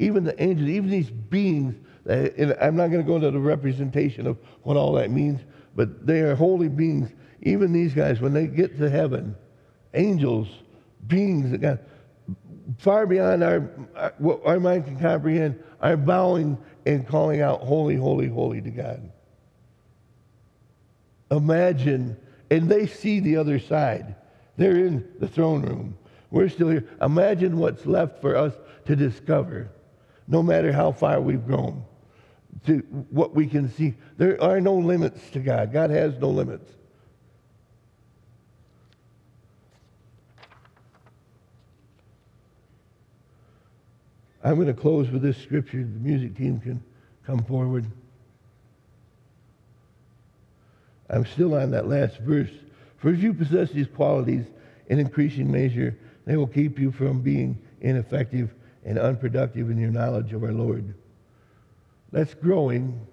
Even the angels, even these beings, uh, and I'm not going to go into the representation of what all that means, but they are holy beings. Even these guys, when they get to heaven, angels, beings that got far beyond our, what our mind can comprehend, are bowing and calling out, Holy, holy, holy to God. Imagine, and they see the other side. They're in the throne room. We're still here. Imagine what's left for us to discover, no matter how far we've grown, to what we can see. There are no limits to God. God has no limits. I'm going to close with this scripture. The music team can come forward. I'm still on that last verse. For if you possess these qualities in increasing measure, they will keep you from being ineffective and unproductive in your knowledge of our Lord. That's growing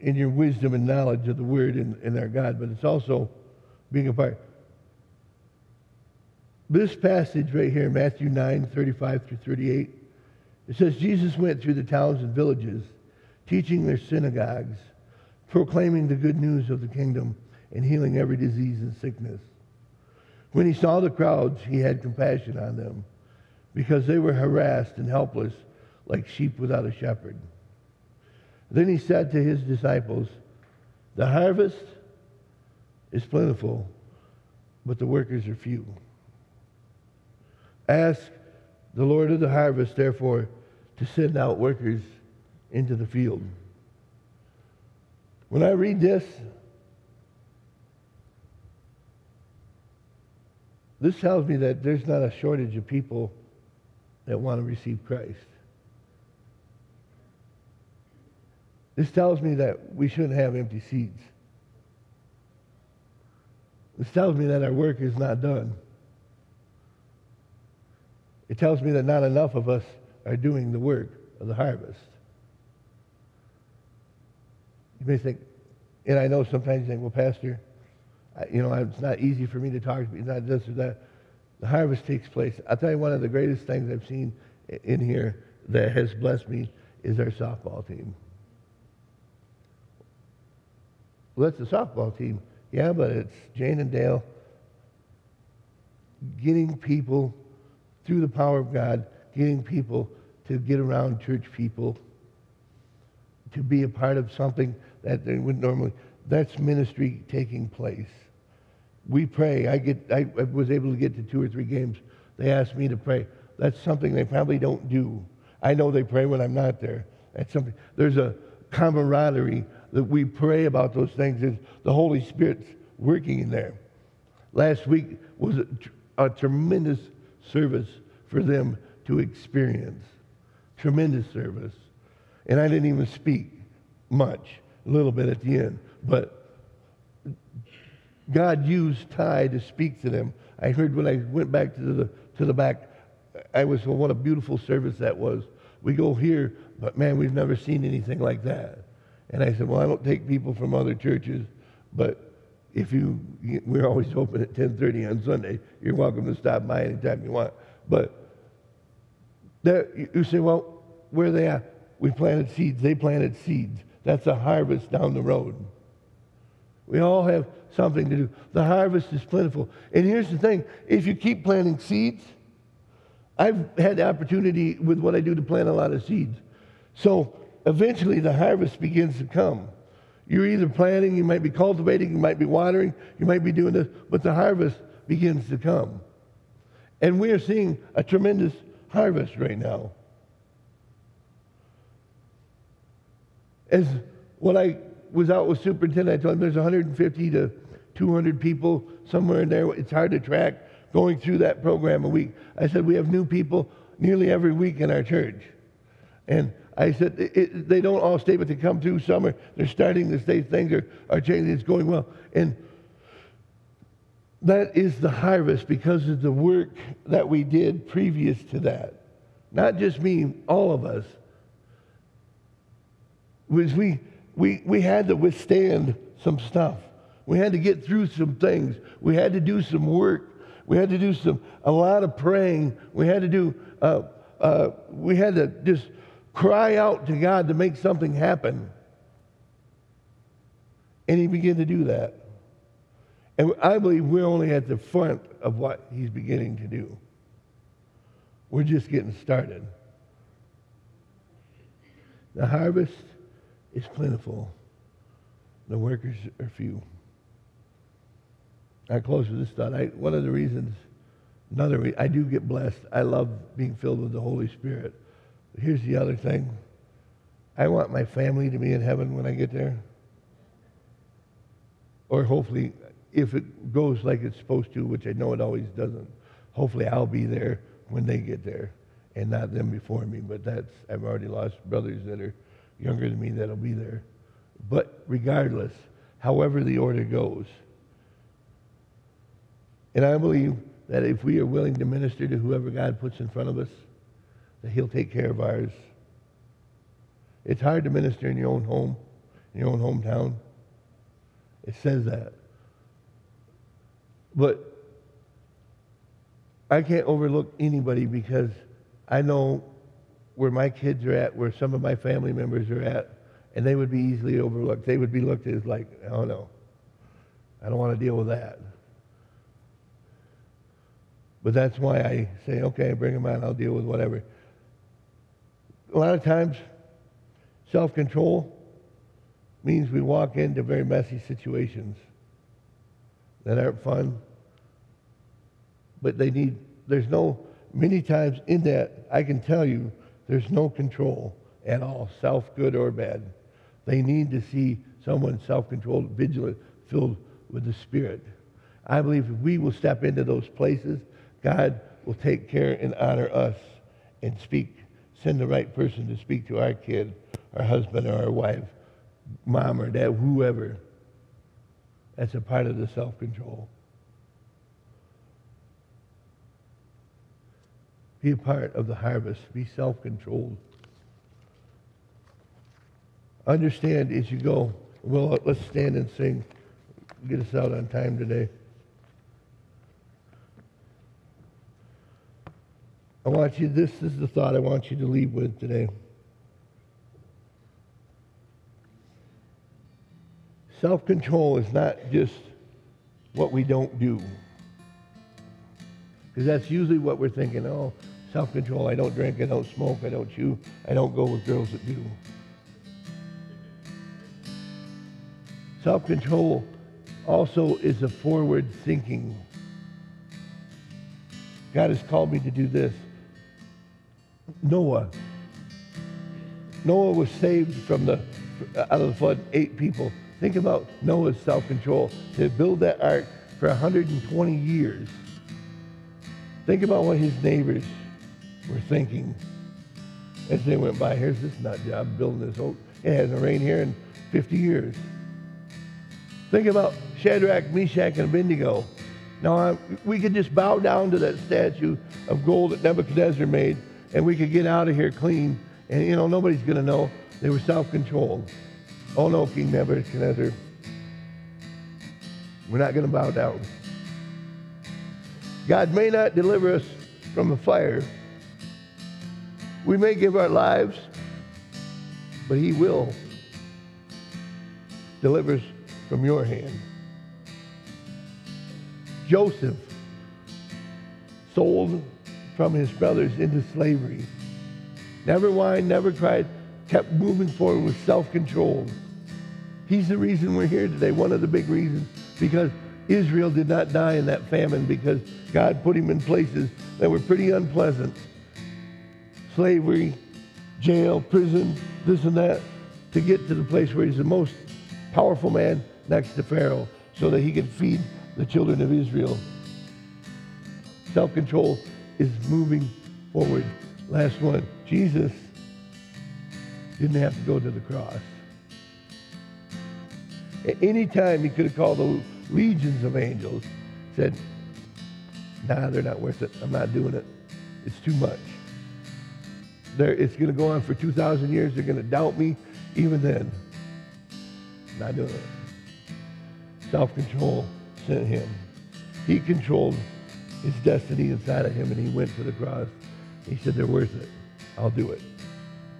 in your wisdom and knowledge of the Word and, and our God, but it's also being a part. This passage right here, Matthew 9, 35 through 38, it says, Jesus went through the towns and villages, teaching their synagogues, proclaiming the good news of the kingdom, and healing every disease and sickness. When he saw the crowds, he had compassion on them, because they were harassed and helpless, like sheep without a shepherd. Then he said to his disciples, The harvest is plentiful, but the workers are few. Ask the Lord of the harvest, therefore, to send out workers into the field. When I read this, this tells me that there's not a shortage of people that want to receive Christ. This tells me that we shouldn't have empty seats. This tells me that our work is not done. It tells me that not enough of us are doing the work of the harvest. You may think, and I know sometimes you think, well, Pastor, I, you know, it's not easy for me to talk to people, not this or that. The harvest takes place. I'll tell you one of the greatest things I've seen in here that has blessed me is our softball team. Well, that's the softball team. Yeah, but it's Jane and Dale getting people through the power of God, getting people to get around church people, to be a part of something that they would normally. That's ministry taking place. We pray. I get. I, I was able to get to two or three games. They asked me to pray. That's something they probably don't do. I know they pray when I'm not there. That's something. There's a camaraderie that we pray about those things. Is the Holy Spirit's working in there. Last week was a, a tremendous service for them to experience. Tremendous service. And I didn't even speak much, a little bit at the end. But God used Ty to speak to them. I heard when I went back to the, to the back, I was, well, what a beautiful service that was. We go here, but man, we've never seen anything like that. And I said, well, I don't take people from other churches, but if you, we're always open at 10:30 on Sunday. You're welcome to stop by anytime you want. But there, you- say, well, where are they at? We planted seeds. They planted seeds. That's a harvest down the road. We all have something to do. The harvest is plentiful. And here's the thing if you keep planting seeds, I've had the opportunity with what I do to plant a lot of seeds. So eventually the harvest begins to come. You're either planting, you might be cultivating, you might be watering, you might be doing this, but the harvest begins to come. And we are seeing a tremendous harvest right now. As what I was out with superintendent, I told him there's 150 to 200 people somewhere in there. It's hard to track going through that program a week. I said we have new people nearly every week in our church, and I said it, it, they don't all stay, but they come through summer. They're starting to stay. Things are, are changing. It's going well, and that is the harvest because of the work that we did previous to that. Not just me, all of us was we, we, we had to withstand some stuff. We had to get through some things. We had to do some work. We had to do some a lot of praying. We had to do uh, uh, we had to just cry out to God to make something happen. And He began to do that. And I believe we're only at the front of what He's beginning to do. We're just getting started. The harvest is plentiful. The workers are few. I close with this thought. I, one of the reasons, another re- I do get blessed. I love being filled with the Holy Spirit. But here's the other thing. I want my family to be in heaven when I get there. Or hopefully, if it goes like it's supposed to, which I know it always doesn't, hopefully I'll be there when they get there and not them before me. But that's, I've already lost brothers that are younger than me that'll be there. But regardless, however the order goes, and I believe that if we are willing to minister to whoever God puts in front of us, that He'll take care of ours. It's hard to minister in your own home, in your own hometown. It says that. But I can't overlook anybody because I know where my kids are at, where some of my family members are at, and they would be easily overlooked. They would be looked at as like, oh no, I don't want to deal with that. But that's why I say, okay, bring them on, I'll deal with whatever. A lot of times, self control means we walk into very messy situations that aren't fun, but they need, there's no, many times in that, I can tell you, there's no control at all, self good or bad. They need to see someone self controlled, vigilant, filled with the Spirit. I believe if we will step into those places, God will take care and honor us and speak, send the right person to speak to our kid, our husband, or our wife, mom or dad, whoever. That's a part of the self control. Be a part of the harvest. Be self controlled. Understand as you go. Well, let's stand and sing. Get us out on time today. I want you, this is the thought I want you to leave with today. Self control is not just what we don't do. Because that's usually what we're thinking oh, self control. I don't drink, I don't smoke, I don't chew, I don't go with girls that do. Self control also is a forward thinking. God has called me to do this. Noah. Noah was saved from the out of the flood, eight people. Think about Noah's self-control to build that ark for 120 years. Think about what his neighbors were thinking as they went by. Here's this nut job building this oak. It hasn't rained here in 50 years. Think about Shadrach, Meshach, and Abednego. Now, I, we could just bow down to that statue of gold that Nebuchadnezzar made, and we could get out of here clean, and, you know, nobody's going to know. They were self-controlled. Oh, no, King Nebuchadnezzar. We're not going to bow down. God may not deliver us from the fire. We may give our lives, but he will deliver us from your hand. Joseph sold from his brothers into slavery. Never whined, never cried, kept moving forward with self-control. He's the reason we're here today, one of the big reasons, because Israel did not die in that famine because God put him in places that were pretty unpleasant. Slavery, jail, prison, this and that, to get to the place where he's the most powerful man next to Pharaoh so that he can feed the children of Israel. Self-control is moving forward. Last one. Jesus didn't have to go to the cross. At any time he could have called the legions of angels, said, nah, they're not worth it. I'm not doing it. It's too much. It's going to go on for 2,000 years. They're going to doubt me even then. Not doing it. Self-control sent him. He controlled his destiny inside of him, and he went to the cross. He said, they're worth it. I'll do it.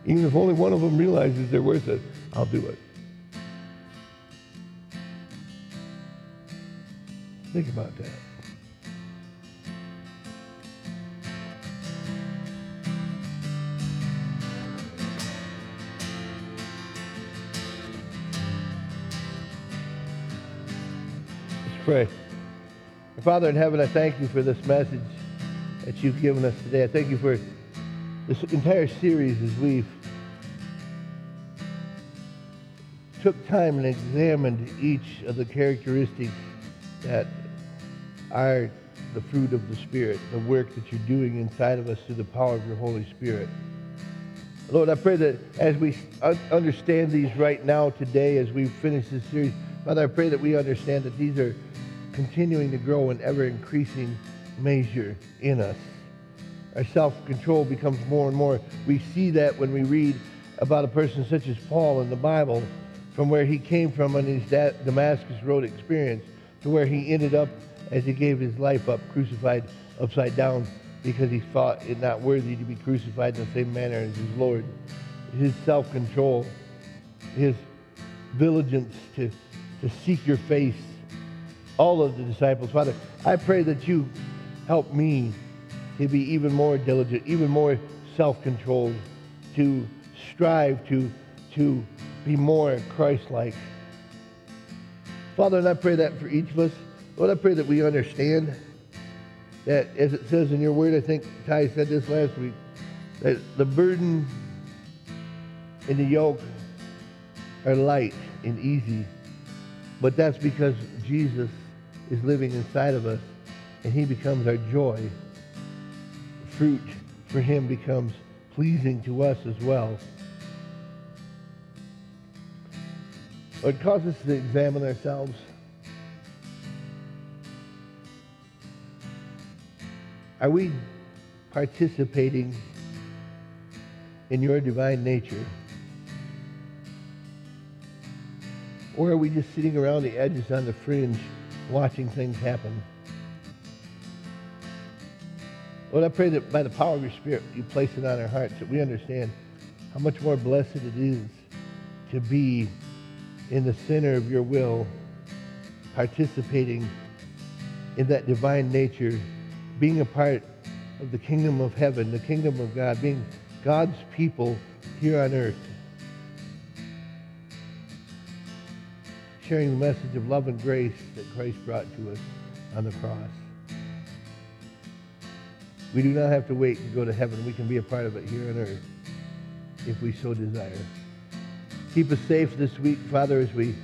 Even if only one of them realizes they're worth it, I'll do it. Think about that. Pray. Father in heaven, I thank you for this message that you've given us today. I thank you for this entire series as we've took time and examined each of the characteristics that are the fruit of the Spirit, the work that you're doing inside of us through the power of your Holy Spirit. Lord, I pray that as we understand these right now today, as we finish this series, Father, I pray that we understand that these are continuing to grow in ever increasing measure in us. Our self-control becomes more and more. We see that when we read about a person such as Paul in the Bible, from where he came from on his Damascus Road experience to where he ended up as he gave his life up, crucified upside down because he thought it not worthy to be crucified in the same manner as his Lord. His self-control, his diligence to, to seek your face, all of the disciples. Father, I pray that you help me to be even more diligent, even more self-controlled, to strive to, to be more Christ-like. Father, and I pray that for each of us. Lord, I pray that we understand that, as it says in your word, I think Ty said this last week, that the burden and the yoke are light and easy. But that's because Jesus is living inside of us and he becomes our joy. Fruit for him becomes pleasing to us as well. Lord, cause us to examine ourselves. Are we participating in your divine nature? Or are we just sitting around the edges on the fringe watching things happen? Lord, I pray that by the power of your Spirit, you place it on our hearts, that we understand how much more blessed it is to be in the center of your will, participating in that divine nature, being a part of the kingdom of heaven, the kingdom of God, being God's people here on earth. Sharing the message of love and grace that Christ brought to us on the cross. We do not have to wait to go to heaven. We can be a part of it here on earth if we so desire. Keep us safe this week, Father, as we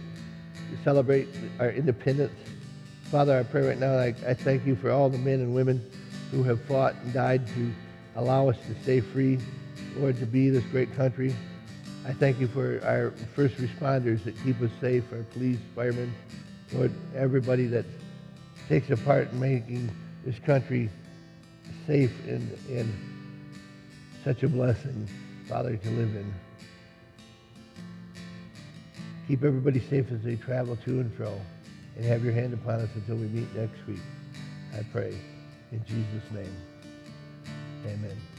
celebrate our independence. Father, I pray right now, I, I thank you for all the men and women who have fought and died to allow us to stay free, Lord, to be this great country. I thank you for our first responders that keep us safe, our police, firemen, Lord, everybody that takes a part in making this country safe and, and such a blessing, Father, to live in. Keep everybody safe as they travel to and fro, and have your hand upon us until we meet next week. I pray in Jesus' name. Amen.